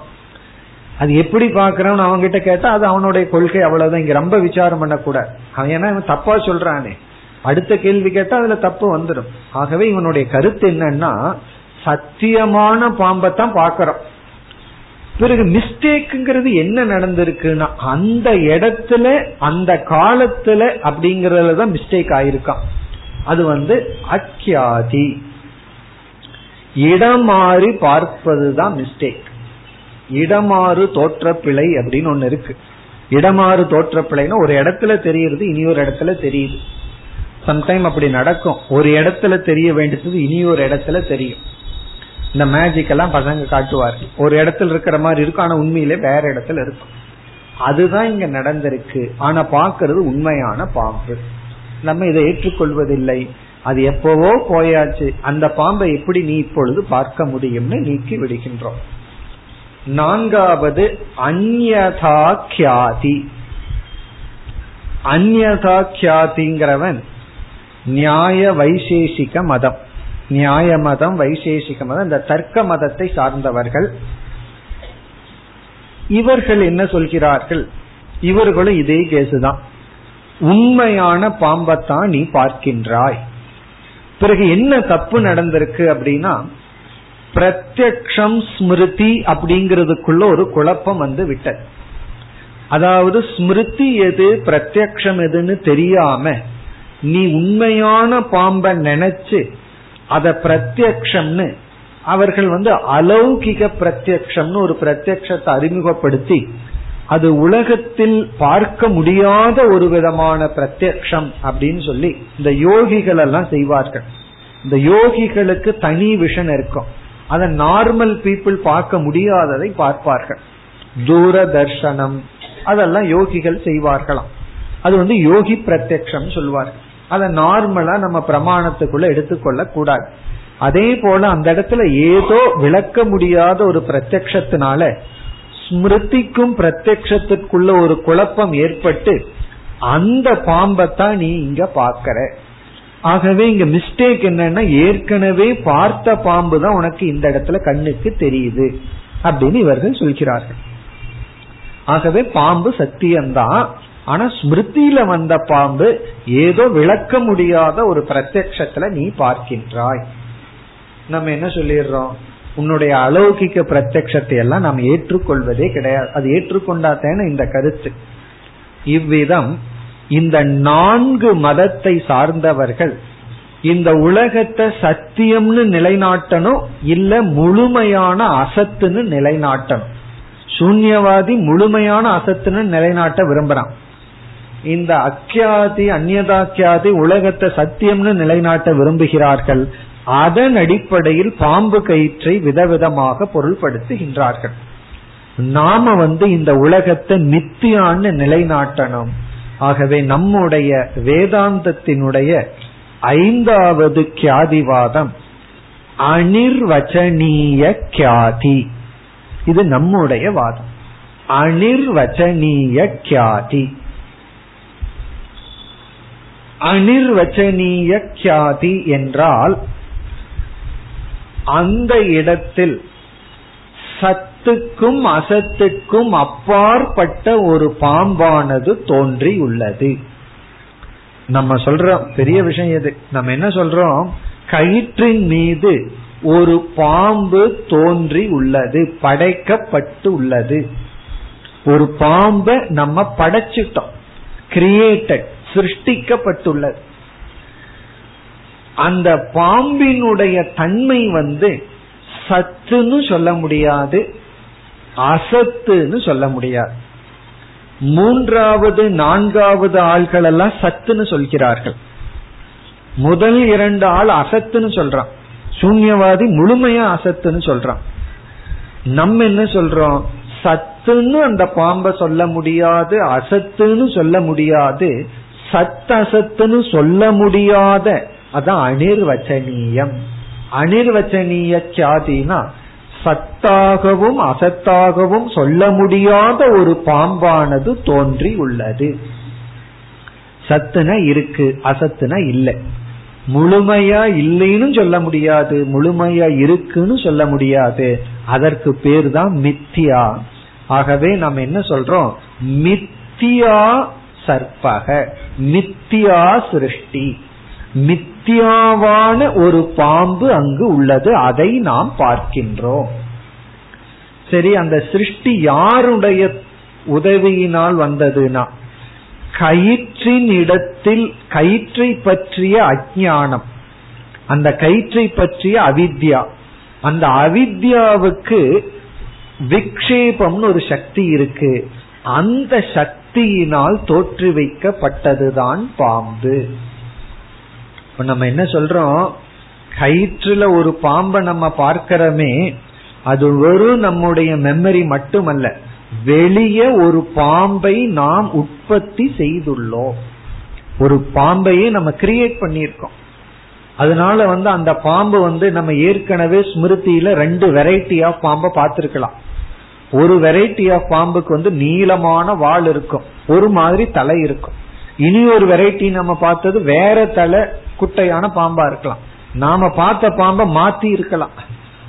Speaker 1: அது எப்படி பாக்குறோம்னு அவங்க கிட்ட கேட்டா அது அவனுடைய கொள்கை அவ்வளவுதான். இங்க ரொம்ப விசாரம் பண்ணக்கூடாது. அவன் ஏன்னா இவன் தப்பா சொல்றானே. அடுத்த கேள்வி கேட்டா அதுல தப்பு வந்துடும் ஆகவே இவனுடைய கருத்து என்னன்னா சத்தியமான பாம்பை தான் பாக்கிறோம் பிறகு மிஸ்டேக்குங்கிறது என்ன நடந்திருக்குன்னா அந்த இடத்துல அந்த காலத்துல அப்படிங்கறதுல தான் மிஸ்டேக் ஆயிருக்கான். அது வந்து அக்கியாதி இடமாறு பார்ப்பதுதான் மிஸ்டேக் இடமாறு தோற்றப்பிழை அப்படின்னு ஒண்ணு இருக்கு. இடமாறு தோற்றப்பிழைன்னா ஒரு இடத்துல தெரியுது இனி ஒரு இடத்துல தெரியுது. சம்டைம் அப்படி நடக்கும். ஒரு இடத்துல தெரிய வேண்டியது இனி ஒரு இடத்துல தெரியும். இந்த மேஜிக் எல்லாம் பசங்க காட்டுவார். ஒரு இடத்துல இருக்கிற மாதிரி இருக்கும் ஆனா உண்மையிலே வேற இடத்துல இருக்கும். அதுதான் இங்க நடந்திருக்கு. ஆனா பாக்குறது உண்மையான பாம்பு. நம்ம இதை ஏற்றுக்கொள்வதில்லை. அது எப்பவோ போயாச்சு. அந்த பாம்பை எப்படி நீ இப்பொழுது பார்க்க முடியும்னு நீக்கி விடுகின்றோம். நான்காவது அந்யதா கியாதி அந்யதா கியாதிங்கிறவன் நியாய வைசேஷிக மதம். நியாய மதம் வைசேஷிக மதம் இந்த தர்க்க மதத்தை சார்ந்தவர்கள். இவர்கள் என்ன சொல்கிறார்கள்? இவர்களும் இதே கேசுதான். உண்மையான பாம்பத்தான் நீ பார்க்கின்றாய். பிறகு என்ன தப்பு நடந்திருக்கு அப்படின்னா பிரத்யக்ஷம் ஸ்மிருதி அப்படிங்கிறதுக்குள்ள ஒரு குழப்பம் வந்து விட்டது. அதாவது ஸ்மிருதி எது பிரத்யக்ஷம் எதுன்னு தெரியாம நீ உண்மையான பாம்பை நினைச்சு அத பிரத்யக்ஷம்னு அவர்கள் வந்து அலௌகிக பிரத்யக்ஷம்னு ஒரு பிரத்யக்ஷத்தை அறிமுகப்படுத்தி அது உலகத்தில் பார்க்க முடியாத ஒரு விதமான பிரத்யக்ஷம் அப்படின்னு சொல்லி இந்த யோகிகள் எல்லாம் செய்வார்கள். இந்த யோகிகளுக்கு தனி விஷன் இருக்கும். அதை நார்மல் பீப்புள் பார்க்க முடியாததை பார்ப்பார்கள். தூரதர்ஷனம் அதெல்லாம் யோகிகள் செய்வார்களாம். அது வந்து யோகி பிரத்யக்ஷம் சொல்வார்கள். அதை நார்மலா நம்ம பிரமாணத்துக்குள்ள எடுத்துக்கொள்ள கூடாது அதே போல அந்த இடத்துல ஏதோ விளக்க முடியாத ஒரு பிரத்யத்தினால ஸ்மிருதிக்கும் பிரத்யக்ஷத்திற்குள்ள ஒரு குழப்பம் ஏற்பட்டு அந்த பாம்பத்தான் நீ இங்க பாக்கற ஆகவே இங்க மிஸ்டேக் என்னன்னா ஏற்கனவே பார்த்த பாம்பு தான் உனக்கு இந்த இடத்துல கண்ணுக்கு தெரியுது அப்படின்னு இவர்கள் சொல்கிறார்கள். ஆகவே பாம்பு சத்தியம்தான். ஆனா ஸ்மிருதியில வந்த பாம்பு ஏதோ விளக்க முடியாத ஒரு பிரத்யக்ஷத்துல நீ பார்க்கின்றாய். நம்ம என்ன சொல்லிடுறோம்? உன்னுடைய அலௌகிக்க பிரத்யக்ஷத்தை எல்லாம் நாம் ஏற்றுக்கொள்வதே கிடையாது. அது ஏற்றுக்கொண்டாத்தேன இந்த கருத்து. இவ்விதம் இந்த நான்கு மதத்தை சார்ந்தவர்கள் இந்த உலகத்தை சத்தியம்னு நிலைநாட்டணும் இல்ல முழுமையான அசத்துன்னு நிலைநாட்டணும்? சூன்யவாதி முழுமையான அசத்துன்னு நிலைநாட்ட விரும்புறான். இந்த அக்கியாதி அந்நதாக்கியாதி உலகத்தை சத்தியம்னு நிலைநாட்ட விரும்புகிறார்கள். அதன் அடிப்படையில் பாம்பு கயிற்றை விதவிதமாக பொருள்படுத்துகின்றார்கள். நாம வந்து இந்த உலகத்தை நித்தியான்னு நிலைநாட்டணும். ஆகவே நம்முடைய வேதாந்தத்தினுடைய ஐந்தாவது கியாதிவாதம் அனிர்வச்சனீய கியாதி. இது நம்முடைய வாதம். அனிர்வச்சனீய கியாதி. அனிர்வச்சனீய கியாதி என்றால் அந்த இடத்தில் சத்துக்கும் அசத்துக்கும் அப்பாற்பட்ட ஒரு பாம்பானது தோன்றி உள்ளது நம்ம சொல்றோம் பெரிய விஷயம் எது? நம்ம என்ன சொல்றோம்? கயிற்றின் மீது ஒரு பாம்பு தோன்றி உள்ளது படைக்கப்பட்டு உள்ளது ஒரு பாம்பை நம்ம படைச்சிட்டோம் கிரியேட்டட் சிருஷ்டிக்கப்பட்டுள்ளது. அந்த பாம்பினுடைய தன்மை வந்து சத்துன்னு சொல்ல முடியாது அசத்துன்னு சொல்ல முடியாது. மூன்றாவது நான்காவது ஆள்கள் எல்லாம் சத்துன்னு சொல்கிறார்கள். முதல் இரண்டு ஆள் அசத்துன்னு சொல்றான். சூன்யவாதி முழுமையா அசத்துன்னு சொல்றான். நம்ம என்ன சொல்றோம்? சத்துன்னு அந்த பாம்பை சொல்ல முடியாது அசத்துன்னு சொல்ல முடியாது சத் அசத்துன்னு சொல்ல முடியாத அதான் அனிர்வச்சனீயம். அனிர்வச்சனீய சாதினா சத்தாகவும் அசத்தாகவும் சொல்ல முடியாத ஒரு பாம்பானது தோன்றி உள்ளது. சத்துனா இருக்கு அசத்துனா இல்லை. முழுமையா இல்லைன்னு சொல்ல முடியாது முழுமையா இருக்குன்னு சொல்ல முடியாது. அதற்கு பேர் தான் மித்தியா. ஆகவே நம்ம என்ன சொல்றோம்? மித்தியா சர்பக மித்தியா சிருஷ்டி. மித்தியாவான ஒரு பாம்பு அங்கு உள்ளது. அதை நாம் பார்க்கின்றோம். சரி அந்த சிருஷ்டி யாருடைய உதவியினால் வந்ததுனா? கயிற்றின் இடத்தில் கயிற்றை பற்றிய அஜானம் அந்த கயிற்றை பற்றிய அவித்யா. அந்த அவித்யாவுக்கு விக்ஷேபம்னு ஒரு சக்தி இருக்கு. அந்த சக்தி சக்தியினால் தோற்று வைக்கப்பட்டதுதான் பாம்பு. இப்ப நம்ம என்ன சொல்றோம்? கயிற்றுல ஒரு பாம்பை நம்ம பார்க்கிறோமே அது வெறும் நம்முடைய மெமரி மட்டுமல்ல வெளியே ஒரு பாம்பை நாம் உற்பத்தி செய்துள்ளோம். ஒரு பாம்பையே நம்ம கிரியேட் பண்ணியிருக்கோம். அதனால வந்து அந்த பாம்பு வந்து நம்ம ஏற்கனவே ஸ்மிருதியில ரெண்டு வெரைட்டி ஆஃப் பாம்பை பார்த்திருக்கலாம். ஒரு வெரைட்டி ஆஃப் பாம்புக்கு வந்து நீளமான வால் இருக்கும். ஒரு மாதிரி தலை இருக்கும். இனி ஒரு வெரைட்டி நம்ம பார்த்தது வேற தலை குட்டையான பாம்பா இருக்கலாம். நாம பார்த்த பாம்பை மாத்தி இருக்கலாம்.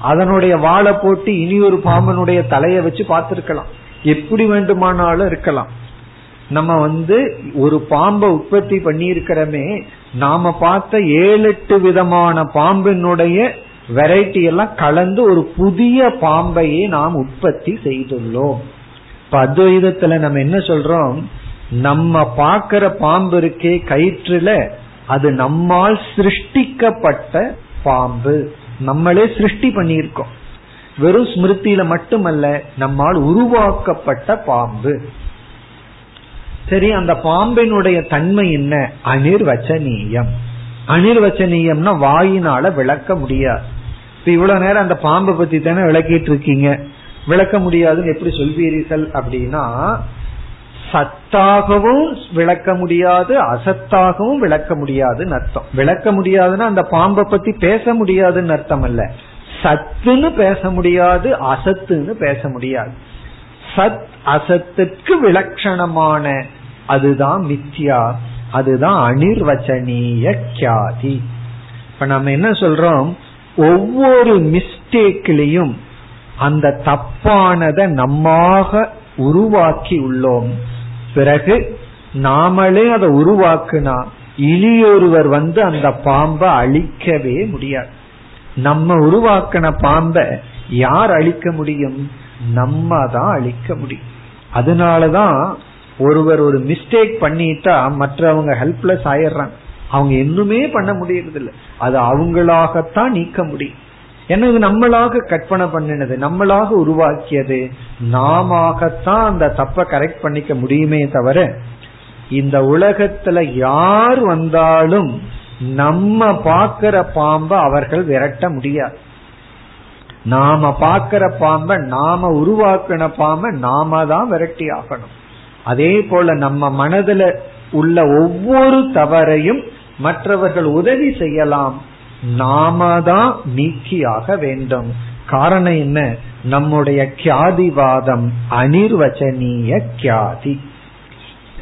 Speaker 1: அதனுடைய வாழை போட்டு இனி ஒரு பாம்பனுடைய தலையை வச்சு பார்த்திருக்கலாம். எப்படி வேண்டுமானாலும் இருக்கலாம். நம்ம வந்து ஒரு பாம்பை உற்பத்தி பண்ணி இருக்கிறமே நாம பார்த்த ஏழு எட்டு விதமான பாம்பினுடைய வெரைட்டி எல்லாம் கலந்து ஒரு புதிய பாம்பையே நாம் உற்பத்தி செய்துள்ளோம். இப்ப அத்வைதத்துல நம்ம என்ன சொல்றோம்? நம்ம பார்க்கிற பாம்பு இருக்கே கயிற்றுல அது நம்மால் சிருஷ்டிக்கப்பட்ட பாம்பு. நம்மளே சிருஷ்டி பண்ணியிருக்கோம். வெறும் ஸ்மிருதியில மட்டுமல்ல நம்மால் உருவாக்கப்பட்ட பாம்பு. சரி அந்த பாம்பினுடைய தன்மை என்ன? அனிர்வச்சனீயம். அனிர்வச்சனீயம்னா வாயினால விளக்க முடியாது. இப்ப இவ்வளவு நேரம் அந்த பாம்பை பத்தி தானே விளக்கிட்டு இருக்கீங்க. விளக்க முடியாதுன்னு எப்படி சொல்வீர்கள் அப்படின்னா சத்தாகவும் விளக்க முடியாது அசத்தாகவும் விளக்க முடியாதுன்னு அர்த்தம். விளக்க முடியாதுன்னா அந்த பாம்பை பத்தி பேச முடியாதுன்னு அர்த்தம் அல்ல. சத்துன்னு பேச முடியாது அசத்துன்னு பேச முடியாது. சத் அசத்துக்கு விலட்சணமான அதுதான் மித்யா அதுதான் அனிர்வச்சனீய கியாதி. இப்ப நம்ம என்ன சொல்றோம்? ஒவ்வொரு மிஸ்டேக்லயும் அந்த தப்பானதை நம்மாக உருவாக்கி உள்ளோம். பிறகு நாமளே அதை உருவாக்குனா இனியொருவர் வந்து அந்த பாம்பை அழிக்கவே முடியாது. நம்ம உருவாக்கின பாம்பை யார் அழிக்க முடியும்? நம்ம தான் அழிக்க முடியும். அதனாலதான் ஒருவர் ஒரு மிஸ்டேக் பண்ணிட்டா மற்றவங்க ஹெல்ப்லெஸ் ஆயிடுறாங்க. அவங்க இன்னுமே பண்ண முடியறது இல்லை அது அவங்களாகத்தான் நீக்க முடியும். ஏன்னா இது நம்மளாக கற்பனை பண்ணினது நம்மளாக உருவாக்கியது. நாமத்தான் அந்த தப்ப கரெக்ட் பண்ணிக்க முடியுமே தவிர இந்த உலகத்துல யார் வந்தாலும் நம்ம பாக்கிற பாம்ப அவர்கள் விரட்ட முடியாது. நாம பாக்கிற பாம்ப நாம உருவாக்கின பாம்ப நாம தான் விரட்டி ஆகணும் அதே போல நம்ம மனதுல உள்ள ஒவ்வொரு தவறையும் மற்றவர்கள் உதவி செய்யலாம். நாம தான் நீக்கியாக வேண்டும். காரணம் என்ன? நம்முடைய கியாதிவாதம் அனிர்வச்சனீய கியாதி.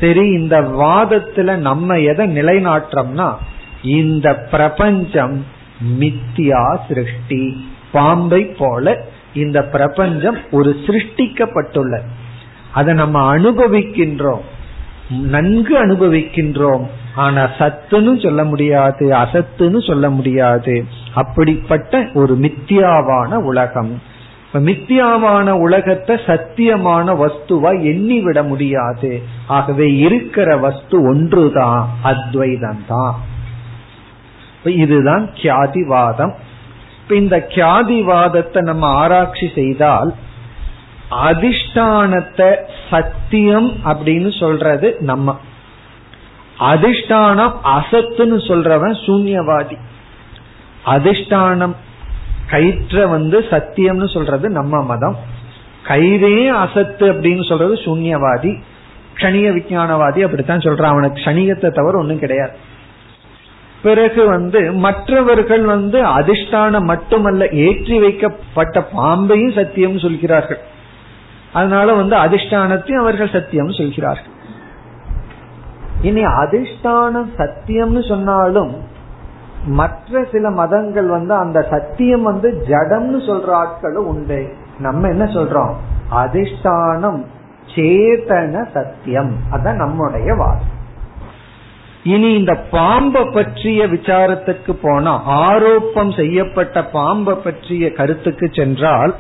Speaker 1: சரி இந்த வாதத்துல நம்ம எதை நிலைநாட்டுறோம்னா இந்த பிரபஞ்சம் மித்தியா சிருஷ்டி. பாம்பை போல இந்த பிரபஞ்சம் ஒரு சிருஷ்டிக்கப்பட்டுள்ள. அதை நம்ம அனுபவிக்கின்றோம். நன்கு அனுபவிக்கின்றோம். ஆனா சத்துன்னு சொல்ல முடியாது அசத்துன்னு சொல்ல முடியாது. அப்படிப்பட்ட ஒரு மித்தியாவான உலகம். மித்தியாவான உலகத்தை சத்தியமான வஸ்துவா எண்ணி விட முடியாது. ஆகவே இருக்கிற வஸ்து ஒன்றுதான் அத்வைதம் தான் இதுதான் கியாதிவாதம். இப்ப இந்த கியாதிவாதத்தை நம்ம ஆராய்ச்சி செய்தால் அதிஷ்டானத்தை சத்தியம் அப்படின்னு சொல்றது நம்ம அதிஷ்டானம் அசத்துன்னு சொல்றவன் சூன்யவாதி. அதிஷ்டானம் கயிற்ற வந்து சத்தியம்னு சொல்றது நம்ம மதம். கயிறே அசத்து அப்படின்னு சொல்றது சூன்யவாதி. கணிய விஞ்ஞானவாதி அப்படித்தான் சொல்றான். அவனுக்கு கணிகத்தை தவிர ஒன்றும் கிடையாது. பிறகு வந்து மற்றவர்கள் வந்து அதிஷ்டானம் மட்டுமல்ல ஏற்றி வைக்கப்பட்ட பாம்பையும் சத்தியம் சொல்கிறார்கள். அதனால வந்து அதிஷ்டானத்தையும் அவர்கள் சத்தியம் சொல்கிறார்கள். இனி அதிஷ்டானம் சத்தியம்னு சொன்னாலும் மற்ற சில மதங்கள் வந்து அந்த சத்தியம் வந்து ஜடம்னு சொல்ற ஆட்களும் உண்டு. நம்ம என்ன சொல்றோம்? அதிஷ்டானம் சேதன சத்தியம். அதான் நம்முடைய வாதம். இனி இந்த பாம்பை பற்றிய விசாரத்துக்கு போனா ஆரோப்பம் செய்யப்பட்ட பாம்பை பற்றிய கருத்துக்கு சென்றால்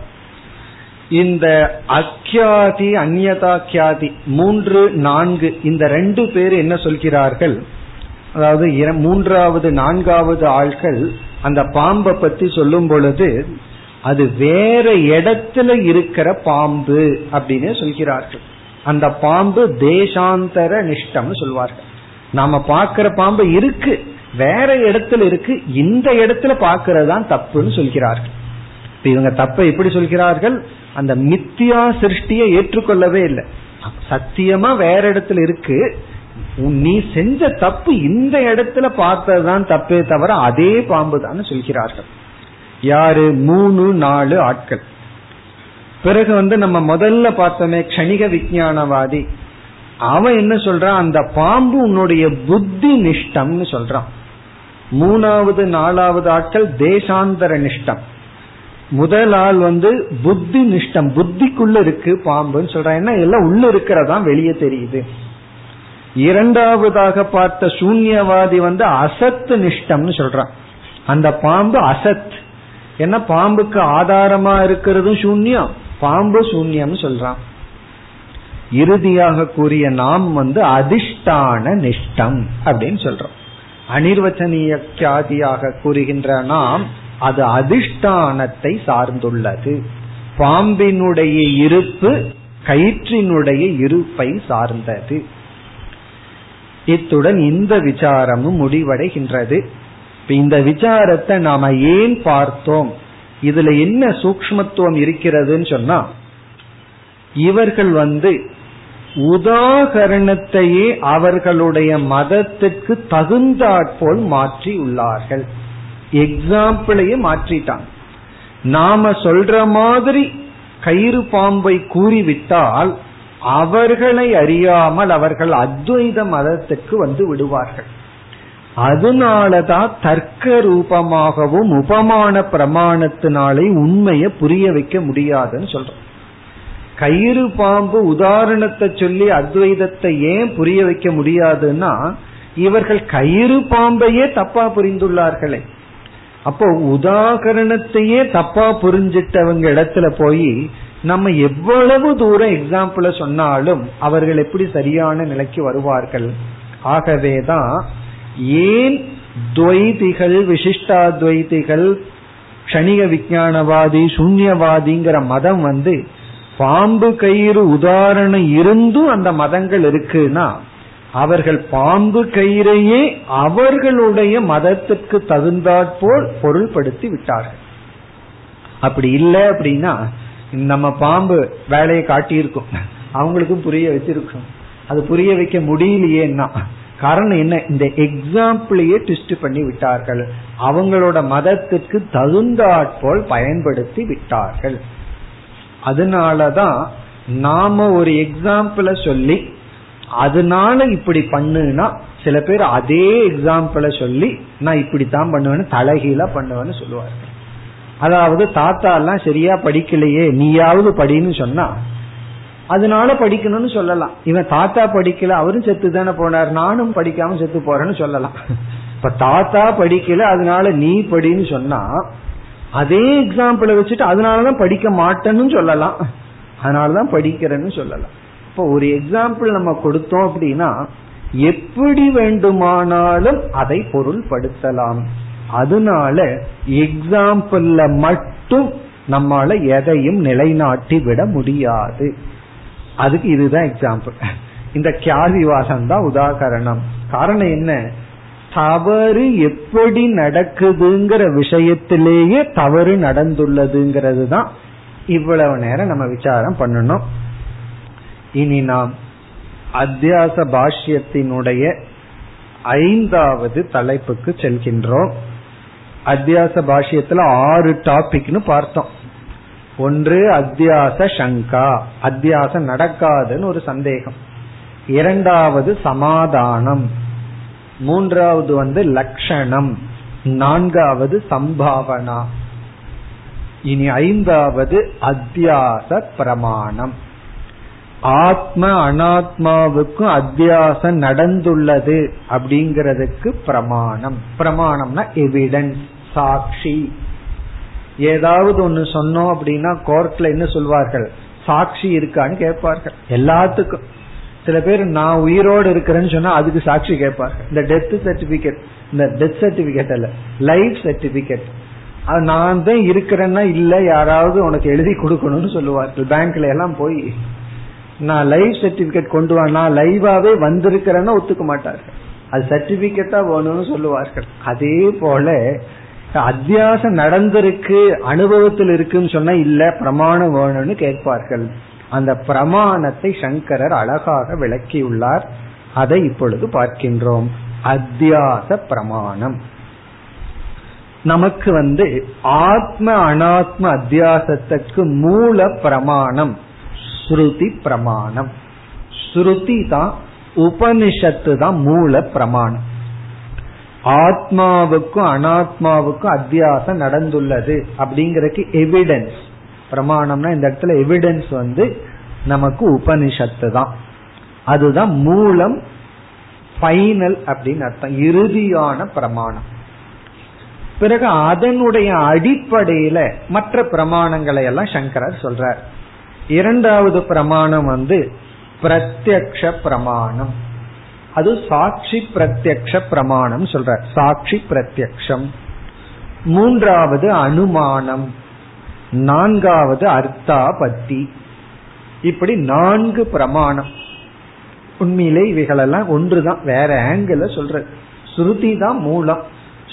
Speaker 1: இந்த அக்கியாதி அந்நதாக்கியாதி மூன்று நான்கு இந்த ரெண்டு பேர் என்ன சொல்கிறார்கள்? அதாவது மூன்றாவது நான்காவது ஆள்கள் அந்த பாம்பை பத்தி சொல்லும் பொழுது அது வேற இடத்துல இருக்கிற பாம்பு அப்படின்னு சொல்கிறார்கள். அந்த பாம்பு தேசாந்தர நிஷ்டம் சொல்வார்கள். நாம பாக்குற பாம்பு இருக்கு வேற இடத்துல இருக்கு இந்த இடத்துல பாக்குறதுதான் தப்புன்னு சொல்கிறார்கள். இவங்க தப்பை எப்படி சொல்கிறார்கள்? அந்த மித்தியா சிருஷ்டியை ஏற்றுக்கொள்ளவே இல்லை. சத்தியமா வேற இடத்துல இருக்கு. நீ செஞ்ச தப்பு இந்த இடத்துல பார்த்ததுதான் தப்பே தவிர அதே பாம்பு தான் சொல்கிறார்கள். யாரு? மூணு நாலு ஆட்கள். பிறகு வந்து நம்ம முதல்ல பார்த்தோமே கணிக விஞ்ஞானவாதி அவன் என்ன சொல்றான்? அந்த பாம்பு உன்னுடைய புத்தி நிஷ்டம்னு சொல்றான். மூணாவது நாலாவது ஆட்கள் தேசாந்தர நிஷ்டம். முதல் ஆள் வந்து புத்தி நிஷ்டம் புத்திக்குள்ள இருக்கு பாம்புன்னு சொல்றான். என்ன எல்லாம் உள்ள இருக்கிறதா? வெளியே தெரியுது. இரண்டாவதாக பார்த்த சூன்யவாதி வந்து அசத்து நிஷ்டம்னு சொல்றான். அந்த பாம்பு அசத். என்ன பாம்புக்கு ஆதாரமா இருக்கிறதும் சூன்யம் பாம்பு சூன்யம்னு சொல்றான். இறுதியாக கூறிய நாம் வந்து அதிஷ்டான நிஷ்டம் அப்படின்னு சொல்றோம். அனிர்வச்சனீய கியாதியாக கூறுகின்ற நாம் அது அதிஷ்டானத்தை சார்ந்துள்ளது. பாம்பினுடைய இருப்பு கயிற்றினுடைய இருப்பை சார்ந்தது. இத்துடன் இந்த விசாரமும் முடிவடைகின்றது. இந்த விசாரத்தை நாம ஏன் பார்த்தோம்? இதுல என்ன சூக்மத்துவம் இருக்கிறதுன்னு சொன்னா இவர்கள் வந்து உதாகரணத்தையே அவர்களுடைய மதத்துக்கு தகுந்தாற்போல் மாற்றி உள்ளார்கள் எக்ஸாம்பிளையும் மாற்றிட்டான். நாம சொல்ற மாதிரி கயிறு பாம்பை கூறிவிட்டால் அவர்களை அறியாமல் அவர்கள் அத்வைத மதத்துக்கு வந்து விடுவார்கள். அதனாலதான் தர்க்க ரூபமாகவும் உபமான பிரமாணத்தினாலே உண்மையை புரிய வைக்க முடியாதுன்னு சொல்றோம். கயிறு பாம்பு உதாரணத்தை சொல்லி அத்வைதத்தை ஏன் புரிய வைக்க முடியாதுன்னா இவர்கள் கயிறு பாம்பையே தப்பா புரிந்துள்ளார்களே. அப்போ உதாகரணத்தையே தப்பா புரிஞ்சிட்டவங்க இடத்துல போய் நம்ம எவ்வளவு தூரம் எக்ஸாம்பிள சொன்னாலும் அவர்கள் எப்படி சரியான நிலைக்கு வருவார்கள்? ஆகவேதான் ஏன் துவைதிகள் விசிஷ்டாத்வைதிகள் கணிக விஞ்ஞானவாதி சூன்யவாதிங்கிற மதம் வந்து பாம்பு கயிறு உதாரணம் இருந்தும் அந்த மதங்கள் இருக்குன்னா அவர்கள் பாம்பு கயிறையே அவர்களுடைய மதத்திற்கு தகுந்தாற்போல் பொருள்படுத்தி விட்டார்கள். அப்படி இல்லை அப்படின்னா நம்ம பாம்பு வேலையை காட்டியிருக்கோம். அவங்களுக்கும் புரிய வச்சிருக்கோம் அது புரிய வைக்க முடியலையேன்னா காரணம் என்ன? இந்த எக்ஸாம்பிளையே ட்விஸ்ட் பண்ணி விட்டார்கள். அவங்களோட மதத்திற்கு தகுந்தாற்போல் பயன்படுத்தி விட்டார்கள். அதனாலதான் நாம ஒரு எக்ஸாம்பிள சொல்லி அதனால இப்படி பண்ணுனா சில பேர் அதே எக்ஸாம்பிள சொல்லி நான் இப்படித்தான் பண்ணுவேன்னு தலைகீழா பண்ணுவேன்னு சொல்லுவார்கள் அதாவது தாத்தா எல்லாம் சரியா படிக்கலையே நீயாவது படின்னு சொன்னா அதனால படிக்கணும்னு சொல்லலாம். இவன் தாத்தா படிக்கல அவரும் செத்து தானே போனார். நானும் படிக்காம செத்து போறேன்னு சொல்லலாம். இப்ப தாத்தா படிக்கல அதனால நீ படின்னு சொன்னா அதே எக்ஸாம்பிள வச்சுட்டு அதனாலதான் படிக்க மாட்டேன்னு சொல்லலாம். அதனாலதான் படிக்கிறேன்னு சொல்லலாம். இப்போ ஒரு எக்ஸாம்பிள் நம்ம கொடுத்தோம் அப்படின்னா எப்படி வேண்டுமானாலும் அதை பொருள்படுத்தலாம். அதனால எக்ஸாம்பிள்ல மட்டும் நம்மால எதையும் நிலைநாட்டி விட முடியாது. அதுக்கு இதுதான் எக்ஸாம்பிள் இந்த கியாதிவாசம் தான் உதாகரணம். காரணம் என்ன? தவறு எப்படி நடக்குதுங்கிற விஷயத்திலேயே தவறு நடந்துள்ளதுங்கிறது தான் இவ்வளவு நேரம் நம்ம விசாரம் பண்ணணும். இனி நாம் அத்தியாச பாஷ்யத்தினுடைய ஐந்தாவது தலைப்புக்கு செல்கின்றோம். அத்தியாச பாஷ்யத்துல ஆறு டாபிக்னு பார்த்தோம். ஒன்று அத்தியாச சங்கா அத்தியாசம் நடக்காதுன்னு ஒரு சந்தேகம். இரண்டாவது சமாதானம். மூன்றாவது வந்து லட்சணம் நான்காவது சம்பாவனா. இனி ஐந்தாவது அத்தியாச பிரமாணம். ஆத்ம அனாத்மாவுக்கும் அத்தியாசம் நடந்துள்ளது அப்படிங்கிறதுக்கு பிரமாணம். பிரமாணம்னா எவிடன்ஸ் சாட்சி. ஏதாவது ஒன்னு சொன்னோம் அப்படின்னா கோர்ட்ல என்ன சொல்வார்கள்? சாட்சி இருக்கான்னு கேட்பார்கள். எல்லாத்துக்கும். சில பேர் நான் உயிரோடு இருக்கிறேன்னு சொன்னா அதுக்கு சாட்சி கேட்பார்கள். இந்த டெத் சர்டிபிகேட் இந்த டெத் சர்டிபிகேட் அல்ல லைஃப் சர்டிபிகேட் நான் தான் இருக்கிறேன்னா இல்ல யாராவது உனக்கு எழுதி கொடுக்கணும்னு சொல்லுவார்கள். பேங்க்ல எல்லாம் போய் நான் லைவ் சர்டிபிகேட் கொண்டு வா நான் லைவாவே வந்திருக்கிறேன்னு ஒத்துக்க மாட்டார்கள் அது சர்டிபிகேட்டா வேணும்னு சொல்லுவார்கள். அதே போல அத்தியாசம் நடந்திருக்கு அனுபவத்தில் இருக்குன்னு சொன்னா இல்ல பிரமாணம் வேணும்னு கேட்பார்கள். அந்த பிரமாணத்தை சங்கரர் அழகாக விளக்கியுள்ளார். அதை இப்பொழுது பார்க்கின்றோம். அத்தியாச பிரமாணம். நமக்கு வந்து ஆத்ம அனாத்ம அத்தியாசத்துக்கு மூல பிரமாணம். ஸ்ருதி பிரமாணம். ஸ்ருதி தான் உபனிஷத்து தான் மூல பிரமாணம். ஆத்மாவுக்கும் அனாத்மாவுக்கும் அத்தியாசம் நடந்துள்ளது அப்படிங்கறதுக்கு எவிடன்ஸ் பிரமாணம்னா இந்த இடத்துல எவிடன்ஸ் வந்து நமக்கு உபனிஷத்து தான். அதுதான் மூலம் ஃபைனல் அப்படின்னு அர்த்தம். இறுதியான பிரமாணம். பிறகு அதனுடைய அடிப்படையில மற்ற பிரமாணங்களை எல்லாம் சங்கரர் சொல்றார். இரண்டாவது பிரமாணம் வந்து பிரத்யக்ஷ பிரமாணம். அது சாட்சி பிரத்யக்ஷ பிரமாணம் சொல்ற சாட்சி பிரத்யக்ஷம். மூன்றாவது அனுமானம். நான்காவது அர்த்தாபத்தி. இப்படி நான்கு பிரமாணம். உண்மையிலே இவைகளெல்லாம் ஒன்றுதான். வேற ஆங்கிள் சொல்ற ஸ்ருதி தான் மூலம்.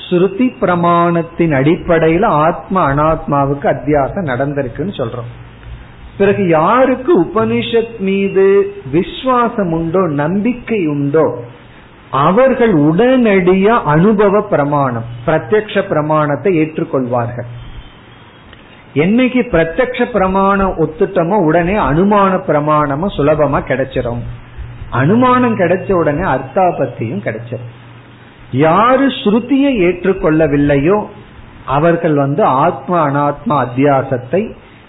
Speaker 1: ஸ்ருதி பிரமாணத்தின் அடிப்படையில ஆத்மா அனாத்மாவுக்கு அத்தியாசம் நடந்திருக்குன்னு சொல்றோம். பிறகு யாருக்கு உபனிஷத் மீது விஸ்வாசம் உண்டோ நம்பிக்கை உண்டோ அவர்கள் உடனடியா அனுபவ பிரமாணம் பிரத்யக்ஷ பிரமாணத்தை ஏற்றுக்கொள்வார்கள். என்னைக்கு பிரத்யக்ஷ பிரமாணம் ஒத்துட்டோமோ உடனே அனுமான பிரமாணமும் சுலபமா கிடைச்சிரும். அனுமானம் கிடைச்ச உடனே அர்த்தாபத்தியும் கிடைச்சிடும் யாரு ஸ்ருதியை ஏற்றுக்கொள்ளவில்லையோ அவர்கள் வந்து ஆத்ம அனாத்மா அத்தியாசத்தை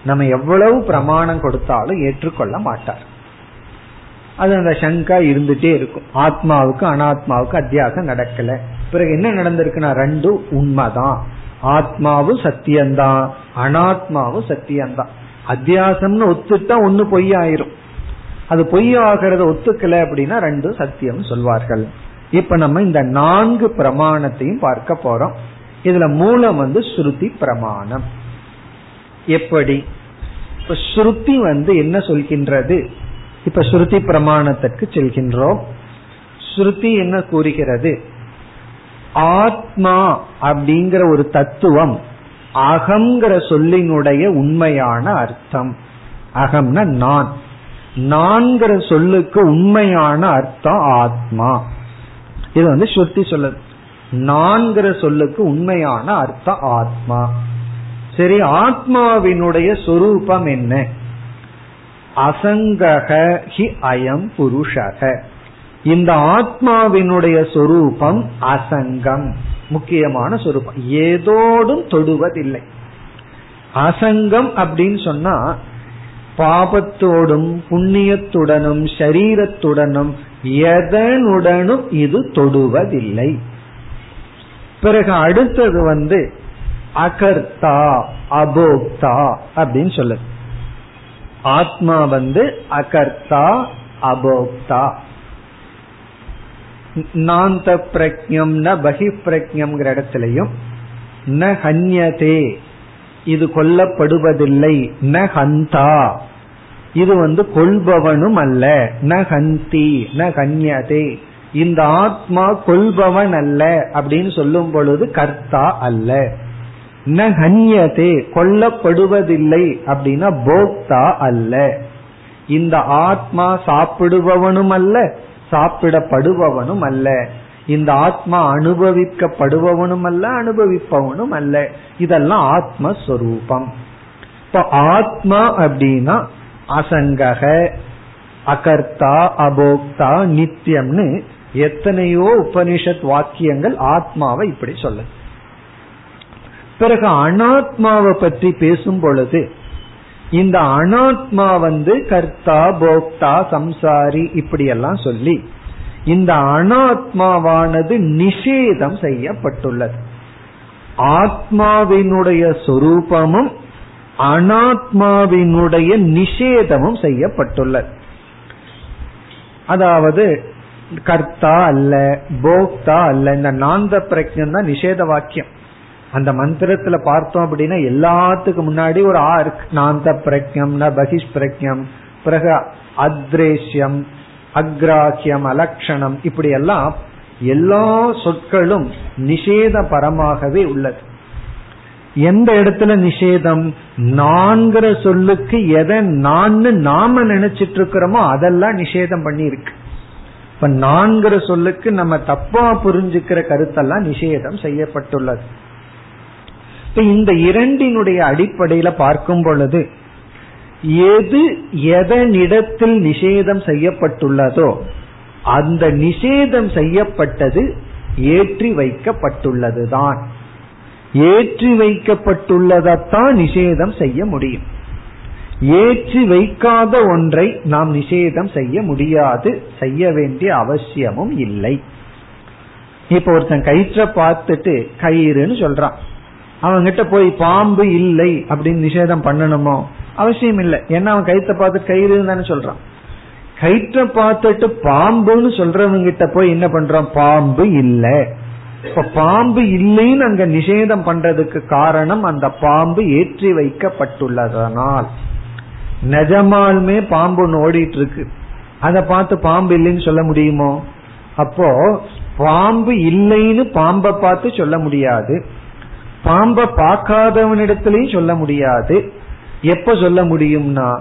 Speaker 1: நம்ம எவ்வளவு பிரமாணம் கொடுத்தாலும் ஏற்றுக்கொள்ள மாட்டார். அது அந்த சங்கா இருந்துட்டே இருக்கும். ஆத்மாவுக்கு அனாத்மாவுக்கு அத்தியாசம் நடக்கல. பிறகு என்ன நடந்திருக்குன்னா ரெண்டும் உண்மைதான். ஆத்மாவும் சத்தியம்தான். அனாத்மாவும் சத்தியம்தான். அத்தியாசம்னு ஒத்துட்டா ஒன்னு பொய்யாயிரும். அது பொய் ஆகிறத ஒத்துக்கல அப்படின்னா ரெண்டும் சத்தியம் சொல்வார்கள். இப்ப நம்ம இந்த நான்கு பிரமாணத்தையும் பார்க்க போறோம். இதுல மூலம் வந்து ஸ்ருதி பிரமாணம். எப்படி? இப்ப ஸ்ருதி வந்து என்ன சொல்கின்றது? இப்ப ஸ்ருதி பிரமாணத்திற்கு செல்கின்றோம். ஸ்ருதி என்ன கூறுகிறது? ஆத்மா அப்படிங்கிற ஒரு தத்துவம் அகங்கிற சொல்லினுடைய உண்மையான அர்த்தம். அகம்னா நான். நான்கிற சொல்லுக்கு உண்மையான அர்த்தம் ஆத்மா. இது வந்து ஸ்ருதி சொல்லுது. நான்கிற சொல்லுக்கு உண்மையான அர்த்தம் ஆத்மா. சரி ஆத்மாவினுடைய சொரூபம் என்ன? அசங்கக ஹி அயம் புருஷக. இந்த ஆத்மாவினுடைய சொரூபம் அசங்கம் முக்கியமான சொரூபம். ஏதோடும் தொடுவதில்லை. அசங்கம் அப்படின்னு சொன்னா பாபத்தோடும் புண்ணியத்துடனும் சரீரத்துடனும் எதனுடனும் இது தொடுவதில்லை. பிறகு அடுத்தது வந்து அகர்த்தா அபோக்தா அப்படின்னு சொல்லுது ஆத்மா வந்து அகர்த்தா அபோக்தா. நாந்த பிரக்ஞம் ந பகி பிரக்ஞம்ங்கிற இடத்திலையும் ந ஹன்யதே இது கொல்லப்படுவதில்லை ந ஹந்தா. இது வந்து கொள்பவனும் அல்ல ந ஹந்தி ந கன்யதே இந்த ஆத்மா கொள்பவன் அல்ல அப்படின்னு சொல்லும் பொழுது கர்த்தா அல்ல. ந ஹன்யதே கொல்லப்படுவதில்லை அப்படின்னா போக்தா அல்ல. இந்த ஆத்மா சாப்பிடுபவனும் அல்ல சாப்பிடப்படுபவனும் அல்ல. இந்த ஆத்மா அனுபவிக்கப்படுபவனும் அல்ல அனுபவிப்பவனும் அல்ல. இதெல்லாம் ஆத்மஸ்வரூபம். இப்போ ஆத்மா அப்படின்னா அசங்கக அகர்த்தா அபோக்தா நித்தியம்னு எத்தனையோ உபனிஷத் வாக்கியங்கள் ஆத்மாவை இப்படி சொல்லுது. பிறகு அனாத்மாவை பற்றி பேசும் பொழுது இந்த அனாத்மா வந்து கர்த்தா போக்தா சம்சாரி இப்படி எல்லாம் சொல்லி இந்த அனாத்மாவானது நிஷேதம் செய்யப்பட்டுள்ளது. ஆத்மாவினுடைய சொரூபமும் அனாத்மாவினுடைய நிஷேதமும் செய்யப்பட்டுள்ளது. அதாவது கர்த்தா அல்ல போக்தா அல்ல இந்த நாந்த பிரஜம் தான் நிஷேத வாக்கியம். அந்த மந்திரத்துல பார்த்தோம் அப்படின்னா எல்லாத்துக்கும் முன்னாடி ஒரு ஆ இருக்கு நாந்த பிரக்யம் ந பகிஷ் பிரக்யம் பிறகு அத்ரேஷ்யம் அக்ராஹியம் அலக்ஷணம் இப்படி எல்லாம் எல்லா சொற்களும் நிஷேத பரமாகவே உள்ளது. எந்த இடத்துல நிஷேதம்? நான்கிற சொல்லுக்கு எதை நான் நாம நினைச்சிட்டு இருக்கிறோமோ அதெல்லாம் நிஷேதம் பண்ணி இருக்கு இப்ப நான்கிற சொல்லுக்கு நம்ம தப்பா புரிஞ்சுக்கிற கருத்தெல்லாம் நிஷேதம் செய்யப்பட்டுள்ளது. இப்ப இந்த இரண்டினுடைய அடிப்படையில பார்க்கும் பொழுது எது எதனிடத்தில் நிஷேதம் செய்யப்பட்டுள்ளதோ அந்த நிஷேதம் செய்யப்பட்டது ஏற்றி வைக்கப்பட்டுள்ளதுதான். ஏற்றி வைக்கப்பட்டுள்ளதைத்தான் நிஷேதம் செய்ய முடியும். ஏற்றி வைக்காத ஒன்றை நாம் நிஷேதம் செய்ய முடியாது செய்ய வேண்டிய அவசியமும் இல்லை. இப்ப ஒருத்தன் கயிற்ற பார்த்துட்டு கயிறுன்னு சொல்றான். அவங்கிட்ட போய் பாம்பு இல்லை அப்படின்னு நிஷேதம் பண்ணணுமோ? அவசியம் இல்லை. ஏன்னா அவன் கயிற்ற பார்த்து கயிறு தானே சொல்றான். கயிற்ற பார்த்துட்டு பாம்புன்னு சொல்றவங்க கிட்ட போய் என்ன பண்றான்? பாம்பு இல்லை. இப்ப பாம்பு இல்லைன்னு அங்க நிஷேதம் பண்றதுக்கு காரணம் அந்த பாம்பு ஏற்றி வைக்கப்பட்டுள்ளதனால். நிஜமாலுமே பாம்பு ஒன்று ஓடிட்டு இருக்கு அதை பார்த்து பாம்பு இல்லைன்னு சொல்ல முடியுமோ? அப்போ பாம்பு இல்லைன்னு பாம்பை பார்த்து சொல்ல முடியாது. பாம்பை பார்க்காதவனிடத்திலையும் சொல்ல முடியாது. எப்ப சொல்ல முடியும்னா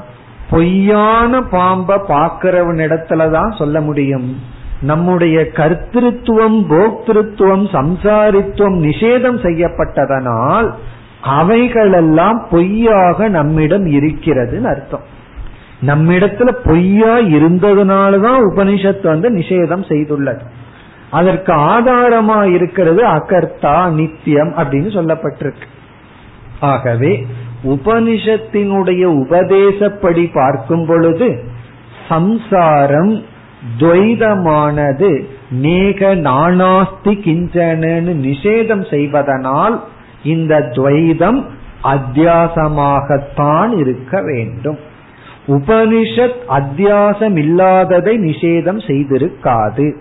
Speaker 1: பொய்யான பாம்பை பார்க்கிறவனிடத்துலதான் சொல்ல முடியும். நம்முடைய கர்த்திருவம் போக்திருத்துவம் சம்சாரித்துவம் நிஷேதம் செய்யப்பட்டதனால் அவைகளெல்லாம் பொய்யாக நம்மிடம் இருக்கிறதுன்னு அர்த்தம். நம்மிடத்துல பொய்யா இருந்ததுனாலதான் உபனிஷத்து வந்து நிஷேதம் செய்துள்ளது. அதற்கு ஆதாரமா இருக்கிறது அகர்த்தா நித்தியம் அப்படின்னு சொல்லப்பட்டிருக்கு. ஆகவே உபனிஷத்தினுடைய உபதேசப்படி பார்க்கும் பொழுது சம்சாரம் துவைதமானது நேக நானாஸ்தி கிஞ்சனு நிஷேதம் செய்வதனால் இந்த துவைதம் அத்தியாசமாகத்தான் இருக்க வேண்டும். உபனிஷத் அத்தியாசம் இல்லாததை நிஷேதம் செய்திருக்காது.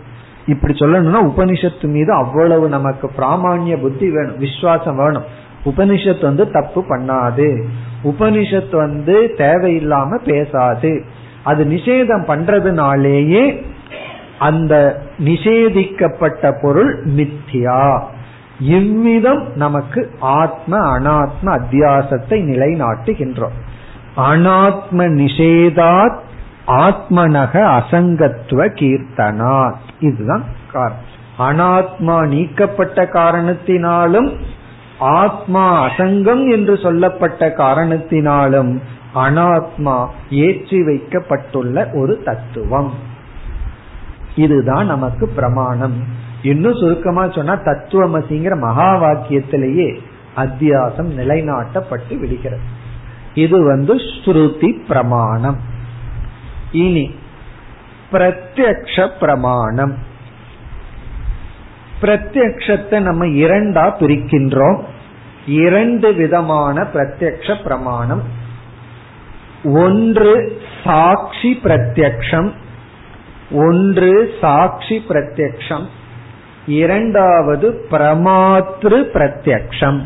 Speaker 1: இப்படி சொல்லணும்னா உபனிஷத்து மீது அவ்வளவு நமக்கு பிராமணிய புத்தி வேணும் விசுவாசம் வேணும். உபனிஷத் வந்து தப்பு பண்ணாது. உபனிஷத் வந்து தேவையில்லாம பேசாது. அது நிஷேதம் பண்றதுனாலேயே அந்த நிஷேதிக்கப்பட்ட பொருள் மித்தியா. இவ்விதம் நமக்கு ஆத்ம அனாத்ம அத்தியாசத்தை நிலைநாட்டுகின்றோம். அனாத்ம நிஷேதாத் ஆத்மனக அசங்கத்துவ கீர்த்தனாத். இதுதான் காரணம். அனாத்மா நீக்கப்பட்ட காரணத்தினாலும் ஆத்மா அசங்கம் என்று சொல்லப்பட்ட காரணத்தினாலும் அனாத்மா ஏற்றி வைக்கப்பட்டுள்ள ஒரு தத்துவம். இதுதான் நமக்கு பிரமாணம். இன்னும் சுருக்கமா சொன்னா தத்துவமசிங்கிற மகா வாக்கியத்திலேயே அத்தியாசம் நிலைநாட்டப்பட்டு விடுகிறது. இது வந்து ஸ்ருதி பிரமாணம். இனி பிரத்யக்ஷ பிரமாணம் பிரத்யக்ஷத்தை நம்ம இரண்டா பிரிக்கின்றோம். இரண்டு விதமான பிரத்யக்ஷ பிரமாணம் ஒன்று சாட்சி பிரத்யக்ஷம். ஒன்று சாட்சி பிரத்யக்ஷம். இரண்டாவது பிரமாத்ரு பிரத்யக்ஷம்.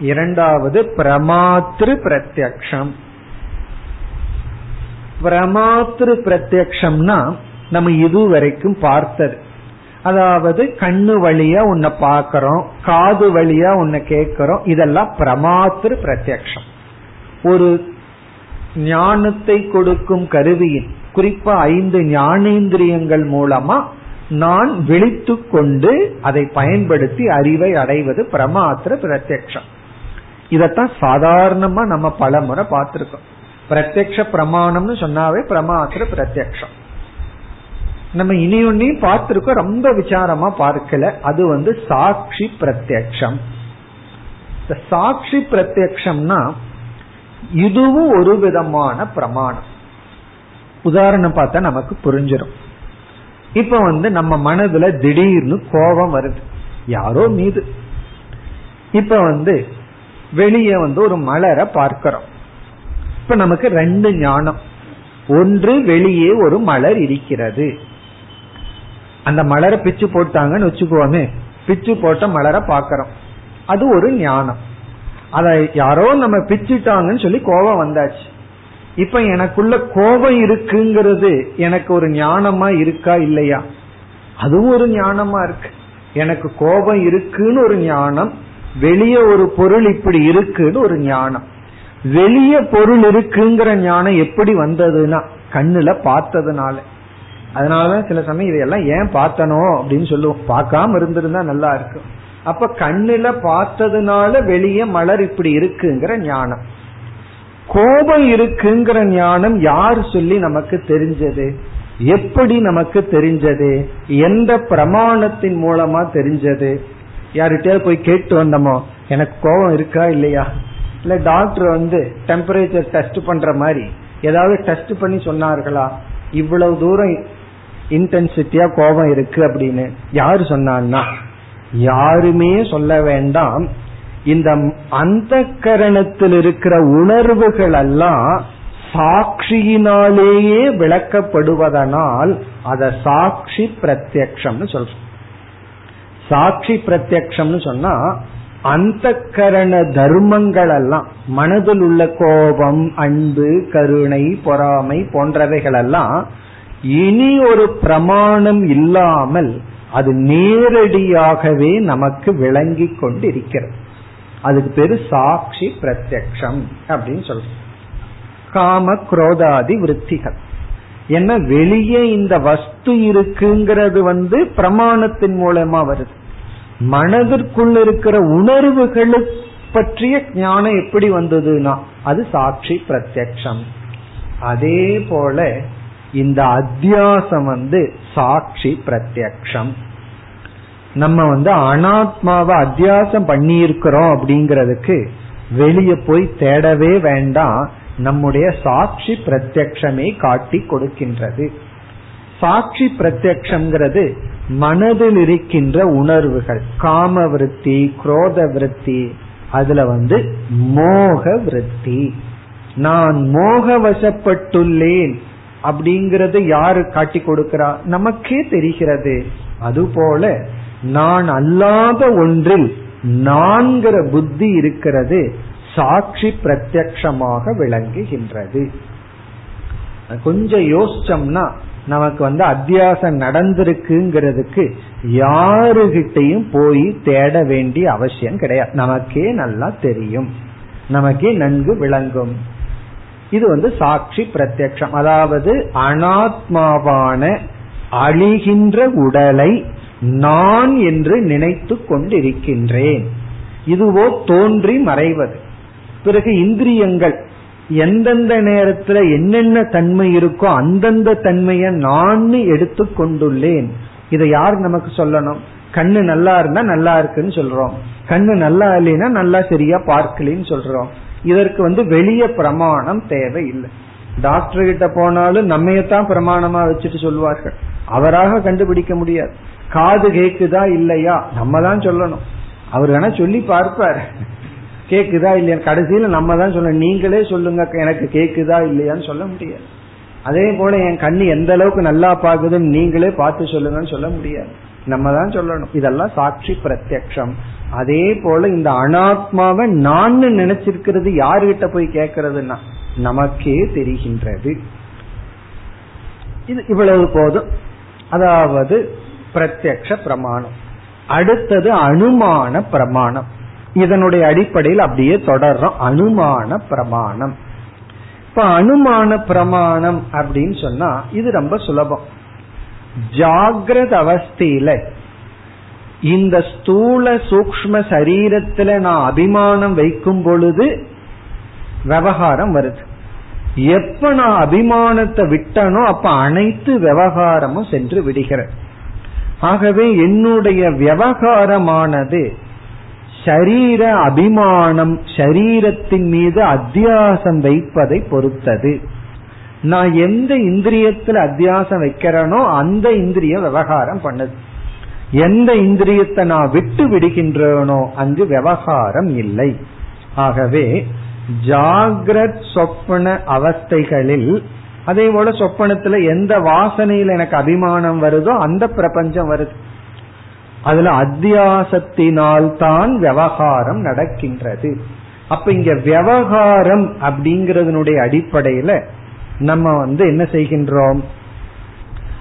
Speaker 1: இரண்டாவது பிரமாத்ரு பிரத்யக்ஷம். பிரமாத்திரு பிரத்யக்ஷம்னா நம்ம இதுவரைக்கும் பார்த்தது. அதாவது கண்ணு வழியா உன்னை பாக்கிறோம் காது வழியா உன்னை கேட்கிறோம் இதெல்லாம் பிரமாத்திரு பிரத்யக்ஷம் ஒரு ஞானத்தை கொடுக்கும் கருவியின் குறிப்பா ஐந்து ஞானேந்திரியங்கள் மூலமா நான் விழித்து கொண்டு அதை பயன்படுத்தி அறிவை அடைவது பிரமாத்திர பிரத்யக்ஷம் இதத்தான் சாதாரணமா நம்ம பல முறை பார்த்திருக்கோம். பிரத்யக்ஷ பிரமாணம்னு சொன்னாவே பிரமாத்திர பிரத்யக்ஷம். நம்ம இனி ஒன்னையும் பார்த்திருக்கோம் ரொம்ப விசாரமா பார்க்கல. அது வந்து சாட்சி பிரத்யக்ஷம். இந்த சாட்சி பிரத்யக்ஷம்னா இதுவும் ஒரு விதமான பிரமாணம். உதாரணம் பார்த்தா நமக்கு புரிஞ்சிடும் இப்ப வந்து நம்ம மனதுல திடீர்னு கோபம் வருது. யாரோ மீது. இப்ப வந்து வெளியே வந்து ஒரு மலரை பார்க்கிறோம். இப்ப நமக்கு ரெண்டு ஞானம். ஒன்று வெளியே ஒரு மலர் இருக்கிறது. அந்த மலரை பிச்சு போட்டாங்கன்னு வச்சுக்கோமே. பிச்சு போட்ட மலரை பாக்கிறோம் அது ஒரு ஞானம். அத யாரோ நம்ம பிச்சுட்டாங்கன்னு சொல்லி கோபம் வந்தாச்சு. இப்ப எனக்குள்ள கோபம் இருக்குங்கிறது எனக்கு ஒரு ஞானமா இருக்கா இல்லையா? அதுவும் ஒரு ஞானமா இருக்கு. எனக்கு கோபம் இருக்குன்னு ஒரு ஞானம் வெளியே ஒரு பொருள் இப்படி இருக்குன்னு ஒரு ஞானம். வெளிய பொருள் இருக்குங்கிற ஞானம் எப்படி வந்ததுன்னா கண்ணுல பார்த்ததுனால. அதனாலதான் சில சமயம் இதையெல்லாம் ஏன் பார்த்தனோ அப்படின்னு சொல்லுவோம். பார்க்காம இருந்திருந்தா நல்லா இருக்கும். அப்ப கண்ணுல பார்த்ததுனால வெளியே மலர் இப்படி இருக்குங்கிற ஞானம். கோபம் இருக்குங்கிற ஞானம் யார் சொல்லி நமக்கு தெரிஞ்சது? எப்படி நமக்கு தெரிஞ்சது? எந்த பிரமாணத்தின் மூலமா தெரிஞ்சது? யார்கிட்டயாவது போய் கேட்டு வந்தோமோ? எனக்கு கோபம் இருக்கா இல்லையா? இல்ல டாக்டர் வந்து டெம்பரேச்சர் டெஸ்ட் பண்ற மாதிரி ஏதாவது டெஸ்ட் பண்ணி சொன்னார்களா? இவ்வளவு தூரம் இன்டென்சிட்டியா கோபம் இருக்கு அப்படின்னு யாரு சொன்னான்னா? யாருமே சொல்ல வேண்டாம். இந்த அந்த கரணத்தில் இருக்கிற உணர்வுகள் எல்லாம் சாட்சியினாலேயே விளக்கப்படுவதனால் அத சாட்சி பிரத்யக்ஷம்னு சொல்றோம். சாட்சி பிரத்யக்ஷம்னு சொன்னா அந்த கரண தர்மங்கள் எல்லாம் மனதில் உள்ள கோபம் அன்பு கருணை பொறாமை போன்றவைகள் எல்லாம் இனி ஒரு பிரமாணம் இல்லாமல் அது நேரடியாகவே நமக்கு விளங்கி கொண்டு இருக்கிறது அதுக்கு பேரு சாட்சி பிரத்யக்ஷம் அப்படின்னு சொல்றோம். காம குரோதாதி விற்த்திகள் என்ன வெளியே இந்த வஸ்து இருக்குங்கிறது வந்து பிரமாணத்தின் மூலமா வருது. மனதிற்குள் இருக்கிற உணர்வுகளு பற்றிய ஞானம் எப்படி வந்ததுன்னா அது சாட்சி பிரத்யக்ஷம். அதே போல இந்த அத்தியாசம் வந்து சாட்சி பிரத்யக்ஷம். நம்ம வந்து அனாத்மாவை அத்தியாசம் பண்ணியிருக்கிறோம் அப்படிங்கிறதுக்கு வெளியே போய் தேடவே வேண்டாம். நம்முடைய சாட்சி பிரத்யக்ஷமே காட்டி கொடுக்கின்றது. சாட்சி பிரத்யக்ஷங்கிறது மனதில் இருக்கின்ற உணர்வுகள் காம விருத்தி குரோத விருத்தி அதுல வந்து மோக விருத்தி நான் மோக வசப்பட்டுள்ளேன் அப்படிங்கறது யாரு காட்டி கொடுக்கிறா? நமக்கே தெரிகிறது. அதுபோல நான் அல்லாத ஒன்றில் நான்கிற புத்தி இருக்கிறது சாட்சி பிரத்யக்ஷமாக விளங்குகின்றது. கொஞ்சம் யோசிச்சோம்னா நமக்கு வந்து அத்தியாசம் நடந்திருக்குங்கிறதுக்கு யாருகிட்டையும் போய் தேட வேண்டிய அவசியம் கிடையாது. நமக்கே நல்லா தெரியும். நமக்கே நன்கு விளங்கும். இது வந்து சாட்சி பிரத்யக்ஷம். அதாவது அனாத்மாவான அழிகின்ற உடலை நான் என்று நினைத்து கொண்டிருக்கின்றேன். இதுவோ தோன்றி மறைவது. பிறகு இந்திரியங்கள் எந்தெந்த நேரத்துல என்னென்ன தன்மை இருக்கோ அந்தந்த தன்மையை நான் எடுத்து கொண்டுள்ளேன். இதை யார் நமக்கு சொல்லணும்? கண்ணு நல்லா இருந்தா நல்லா இருக்குன்னு சொல்றோம். கண்ணு நல்லா இல்லைன்னா நல்லா சரியா பார்க்கலன்னு சொல்றோம். இதற்கு வந்து வெளிய பிரமாணம் தேவை இல்லை டாக்டர் கிட்ட போனாலும் நம்மையத்தான் பிரமாணமா வச்சுட்டு சொல்லுவார்கள் அவராக கண்டுபிடிக்க முடியாது. காது கேக்குதா இல்லையா? நம்ம தான் சொல்லணும். அவர் வேணா சொல்லி பார்ப்பார். கேக்குதா இல்லையா கடைசியில நம்ம தான் சொல்ல நீங்களே சொல்லுங்க எனக்கு கேக்குதா இல்லையான்னு சொல்ல முடியாது. அதே போல என் கண்ணு எந்த அளவுக்கு நல்லா பாக்குதுன்னு நீங்களே பார்த்து சொல்லுங்கன்னு சொல்ல முடியாது. நம்ம தான் சொல்லணும். இதெல்லாம் சாட்சி பிரத்யக்ஷம். அதே போல இந்த அனாத்மாவை நான் நினைச்சிருக்கிறது யாருகிட்ட போய் கேட்கறதுன்னா நமக்கே தெரிகின்றது. இது இவ்வளவு போதும். அதாவது பிரத்யக்ஷ பிரமாணம். அடுத்தது அனுமான பிரமாணம். இதனுடைய அடிப்படையில் அப்படியே தொடர்றோம். அனுமான பிரமாணம். இப்ப அனுமான பிரமாணம் அப்படின்னு சொன்னா இது ரொம்ப சுலபம். ஜாகிரத அவஸ்தையில இந்த ஸ்தூல சூக்ம சரீரத்துல நான் அபிமானம் வைக்கும் பொழுது விவகாரம் வருது. எப்ப நான் அபிமானத்தை விட்டனோ அப்ப அனைத்து விவகாரமும் சென்று விடுகிறேன் ஆகவே என்னுடைய விவகாரமானது ஷரீர அபிமானம் ஷரீரத்தின் மீது அத்தியாசம் வைப்பதை பொறுத்தது. நான் எந்த இந்திரியத்துல அத்தியாசம் வைக்கிறேனோ அந்த இந்திரிய விவகாரம் பண்ணுது. எந்த இந்திரியத்தை நான் விட்டு விடுகின்றேனோ அங்கு விவகாரம் இல்லை. ஆகவே ஜாகிரத் சொப்பன அவஸ்தைகளில் அதே போல சொப்பனத்துல எந்த வாசனையில் எனக்கு அபிமானம் வருதோ அந்த பிரபஞ்சம் வருது. அதுல அத்தியாசத்தினால் தான் விவகாரம் நடக்கின்றது. அப்ப இங்க விவகாரம் அப்படிங்கறதனுடைய அடிப்படையில நம்ம வந்து என்ன செய்கின்றோம்?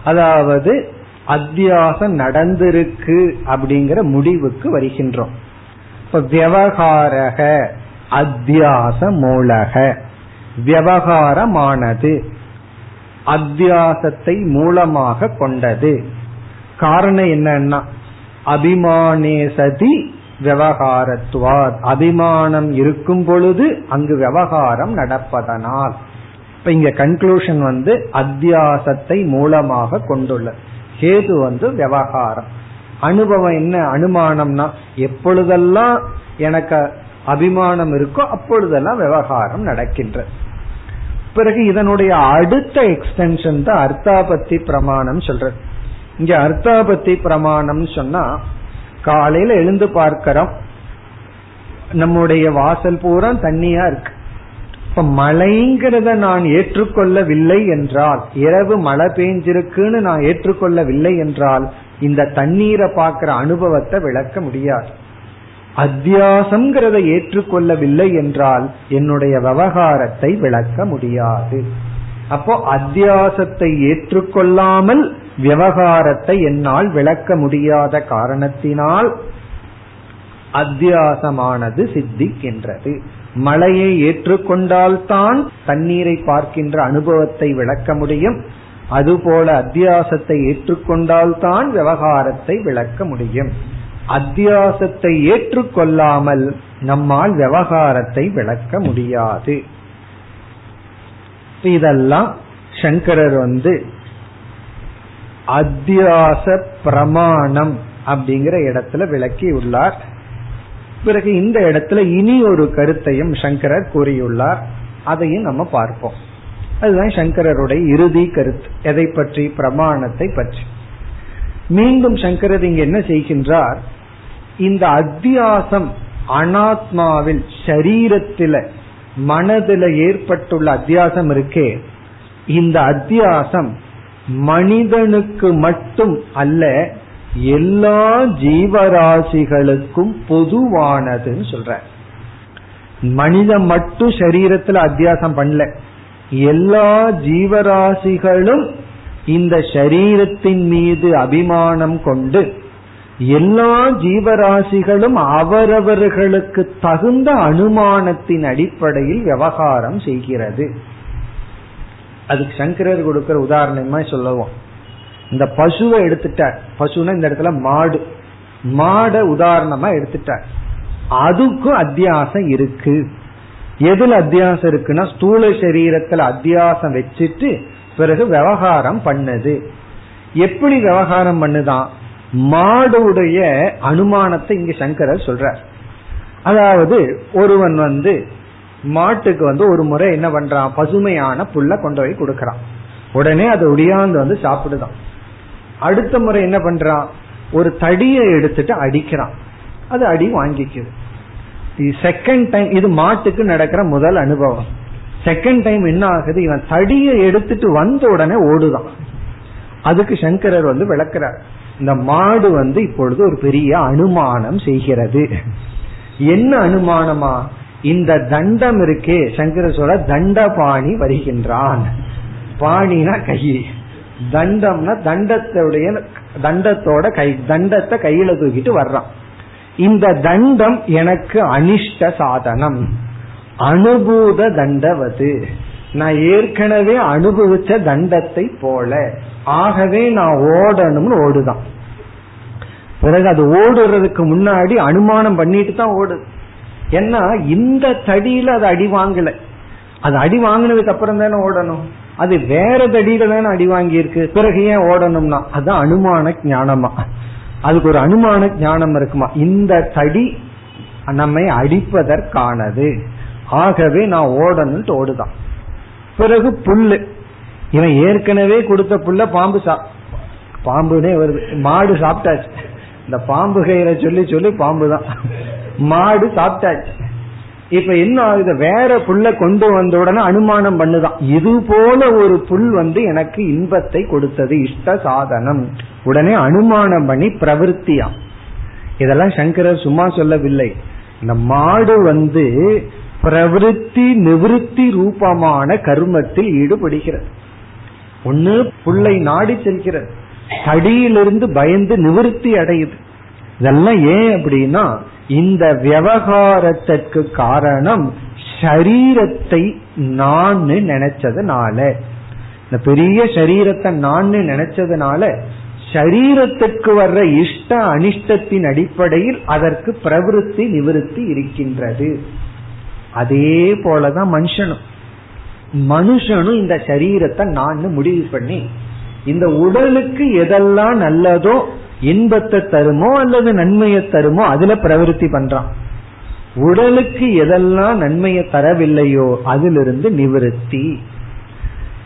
Speaker 1: அதாவது அத்தியாசம் நடந்திருக்கு அப்படிங்கிற முடிவுக்கு வருகின்றோம். இப்ப விவகாரக அத்தியாச மூலக விவகாரமானது அத்தியாசத்தை மூலமாக கொண்டது. காரணம் என்னன்னா அபிமானே சதி விவகாரத்துவார். அபிமானம் இருக்கும் பொழுது அங்கு விவகாரம் நடப்பதனால். இப்ப இங்க கன்க்ளூஷன் வந்து அத்தியாசத்தை மூலமாக கொண்டுள்ளது. கேது வந்து விவகாரம். அனுபவம் என்ன? அனுமானம்னா எப்பொழுதெல்லாம் எனக்கு அபிமானம் இருக்கோ அப்பொழுதெல்லாம் விவகாரம் நடக்கின்றது பிறகு இதனுடைய அடுத்த எக்ஸ்டென்ஷன் தான் அர்த்தாபத்தி பிரமாணம் சொல்றது. இங்க அர்த்தாபத்தி பிரமாணம் சொன்னா காலையில எழுந்து பார்க்கிறோம். நம்முடைய வாசல் பூரா தண்ணியா இருக்கு. இப்ப மழைங்கிறத நான் ஏற்றுக்கொள்ளவில்லை என்றால் இரவு மழை பெஞ்சிருக்குன்னு நான் ஏற்றுக்கொள்ளவில்லை என்றால் இந்த தண்ணீரை பார்க்கிற அனுபவத்தை விளக்க முடியாது. அத்தியாசம்ங்கிறத ஏற்றுக்கொள்ளவில்லை என்றால் என்னுடைய விவகாரத்தை விளக்க முடியாது. அப்போ அத்தியாசத்தை ஏற்றுக்கொள்ளாமல் விவகாரத்தை என்னால் விளக்க முடியாத காரணத்தினால் அத்தியாசமானது சித்திக்கின்றது. மழையை ஏற்றுக்கொண்டால்தான் தண்ணீரை பார்க்கின்ற அனுபவத்தை விளக்க முடியும். அதுபோல அத்தியாசத்தை ஏற்றுக்கொண்டால்தான் விவகாரத்தை விளக்க முடியும். அத்தியாசத்தை ஏற்றுக்கொள்ளாமல் நம்மால் விவகாரத்தை விளக்க முடியாது. இதெல்லாம் சங்கரர் வந்து அத்தியாச பிரமாணம் அப்படிங்கிற இடத்துல விளக்கி உள்ளார். பிறகு இந்த இடத்துல இனி ஒரு கருத்தையும் சங்கரர் கூறியுள்ளார். அதையும் நம்ம பார்ப்போம். அதுதான் சங்கரருடைய இறுதி கருத்து. எதை பற்றி? பிரமாணத்தை பற்றி. மீண்டும் சங்கரர் இங்க என்ன செய்கின்றார்? இந்த அத்தியாசம் அனாத்மாவில் சரீரத்தில மனதில ஏற்பட்டுள்ள அத்தியாசம் இருக்கே. இந்த அத்தியாசம் மனிதனுக்கு மட்டும் அல்ல எல்லா ஜீவராசிகளுக்கும் பொதுவானதுன்னு சொல்ற. மனிதன் மட்டும் சரீரத்துல அத்தியாசம் பண்ணல. எல்லா ஜீவராசிகளும் இந்த சரீரத்தின் மீது அபிமானம் கொண்டு எல்லா ஜீவராசிகளும் அவரவர்களுக்கு தகுந்த அனுமானத்தின் அடிப்படையில் விவகாரம் செய்கிறது. அதுக்கு சங்கரர் கொடுக்கிற உதாரணமா சொல்லுவோம். இந்த பசுவை எடுத்துட்டார். பசுனா இந்த இடத்துல மாடு. மாட உதாரணமா எடுத்துட்டார். அதுக்கும் அத்தியாசம் இருக்கு. எதுல அத்தியாசம் இருக்குன்னா ஸ்தூல சரீரத்துல அத்தியாசம் வச்சுட்டு பிறகு விவகாரம் பண்ணுது. எப்படி விவகாரம் பண்ணுதான்? மாடுடைய அனுமானத்தை இங்க சங்கரர் சொல்றார். அதாவது ஒருவன் வந்து மாட்டுக்கு வந்து ஒரு முறை என்ன பண்றான்? பசுமையான புல்ல கொண்டு போய் கொடுக்கறான். உடனே அது ஒடியாந்து வந்து சாப்பிடுதான். அடுத்த முறை என்ன பண்றான்? ஒரு தடியை எடுத்துட்டு அடிக்கிறான். அது அடி வாங்கிக்குது. செகண்ட் டைம் இது மாட்டுக்கு நடக்கிற முதல் அனுபவம். செகண்ட் டைம் என்ன ஆகுது? இவன் தடியை எடுத்துட்டு வந்த உடனே ஓடுதான். அதுக்கு சங்கரர் வந்து விளக்குறார். இந்த மாடு வந்து இப்பொழுது ஒரு பெரிய அனுமானம் செய்கிறது. என்ன அனுமானமா? இந்த தண்டம் இருக்கே சங்கர சொல்ல தண்டபாணி வருகின்றான். பாணினா கை. தண்டம்னா தண்டத்துடைய தண்டத்தோட கை தண்டத்தை கையில தூக்கிட்டு வர்றான். இந்த தண்டம் எனக்கு அனிஷ்ட சாதனம். அனுபூத தண்டவது நான் ஏற்கனவே அனுபவிச்ச தண்டத்தை போல. ஆகவே நான் ஓடணும்னு ஓடுதான். பிறகு அது ஓடுறதுக்கு முன்னாடி அனுமானம் பண்ணிட்டு தான் ஓடுது. ஏன்னா இந்த தடியில அது அடி வாங்கல. அது அடி வாங்கினதுக்கு அப்புறம் தானே ஓடணும். அது வேற தடியில தானே அடி வாங்கி இருக்கு பிறகு ஏன் ஓடணும்னா அதுதான் அனுமான ஞானமா. அதுக்கு ஒரு அனுமான ஞானம் இருக்குமா? இந்த தடி நம்மை அடிப்பதற்கானது. ஆகவே நான் ஓடணும்ட்டு ஓடுதான். பிறகு புல்லு. இவன் ஏற்கனவே கொடுத்த புல்ல பாம்பு சா பாம்புனே வருது. மாடு சாப்பிட்டாச்சு. இந்த பாம்பு கயிறை சொல்லி சொல்லி பாம்பு தான் மாடு சாப்பிட்டாச்சு. இப்ப என்ன ஆகுது? வேற புல்ல கொண்டு வந்த உடனே அனுமானம் பண்ணுதான். இது போல ஒரு புல் வந்து எனக்கு இன்பத்தை கொடுத்தது. இஷ்ட சாதனம். உடனே அனுமானம் பண்ணி பிரவருத்தியா இதெல்லாம் சங்கரர் சும்மா சொல்லவில்லை. இந்த மாடு வந்து பிரவருத்தி நிவிருத்தி ரூபமான கர்மத்தில் ஈடுபடுகிறது. ஒன்னு புல்லை நாடி செல்கிறது. தடியிலிருந்து பயந்து நிவிருத்தி அடையுது. இதெல்லாம் ஏன் அப்படின்னா இந்த விவகாரத்திற்கு காரணம் ஷரீரத்தை நான் நினைச்சதுனால. இந்த பெரிய சரீரத்தை நான் நினைச்சதுனால சரீரத்துக்கு வர்ற இஷ்ட அனிஷ்டத்தின் அடிப்படையில் அதற்கு பிரவருத்தி நிவிருத்தி இருக்கின்றது. அதே போலதான் மனுஷனும். மனுஷனும் இந்த சரீரத்தை நான் முடிவு பண்ணி இந்த உடலுக்கு எதெல்லாம் நல்லதோ இன்பத்தை தருமோ அல்லது நன்மையை தருமோ அதுல பிரவருத்தி பண்றான். உடலுக்கு எதெல்லாம் நன்மையை தரவில்லையோ அதிலிருந்து நிவிருத்தி.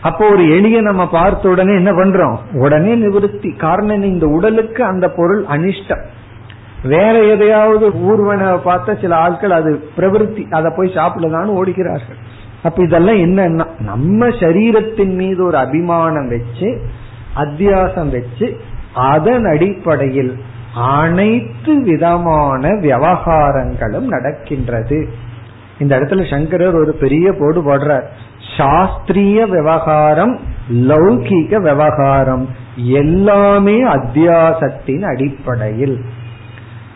Speaker 1: அப்போ ஒரு எளிய நம்ம பார்த்த உடனே என்ன பண்றோம்? உடனே நிவிருத்தி. காரணம் இந்த உடலுக்கு அந்த பொருள் அனிஷ்டம். வேற எதையாவது ஊர்வன பார்த்த சில ஆட்கள் அது பிரவருத்தி. அதை போய் சாப்பிடலான்னு ஓடுகிறார்கள் அப்ப இதெல்லாம் என்னன்னா நம்ம சரீரத்தின் மீது ஒரு அபிமானம் வச்சு அத்தியாசம் வச்சு அதன் அடிப்படையில் அனைத்து விதமான விவகாரங்களும் நடக்கின்றது. இந்த இடத்துல சங்கரர் ஒரு பெரிய போடு போடுறார். சாஸ்திரிய விவகாரம் லௌகீக விவகாரம் எல்லாமே அத்தியாசத்தின் அடிப்படையில்.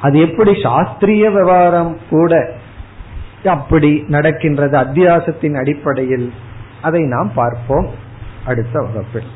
Speaker 1: அது எப்படி சாஸ்திரிய விவகாரம் கூட அப்படி நடக்கின்றது அத்தியாசத்தின் அடிப்படையில்? அதை நாம் பார்ப்போம். அடுத்த வகுப்பில்.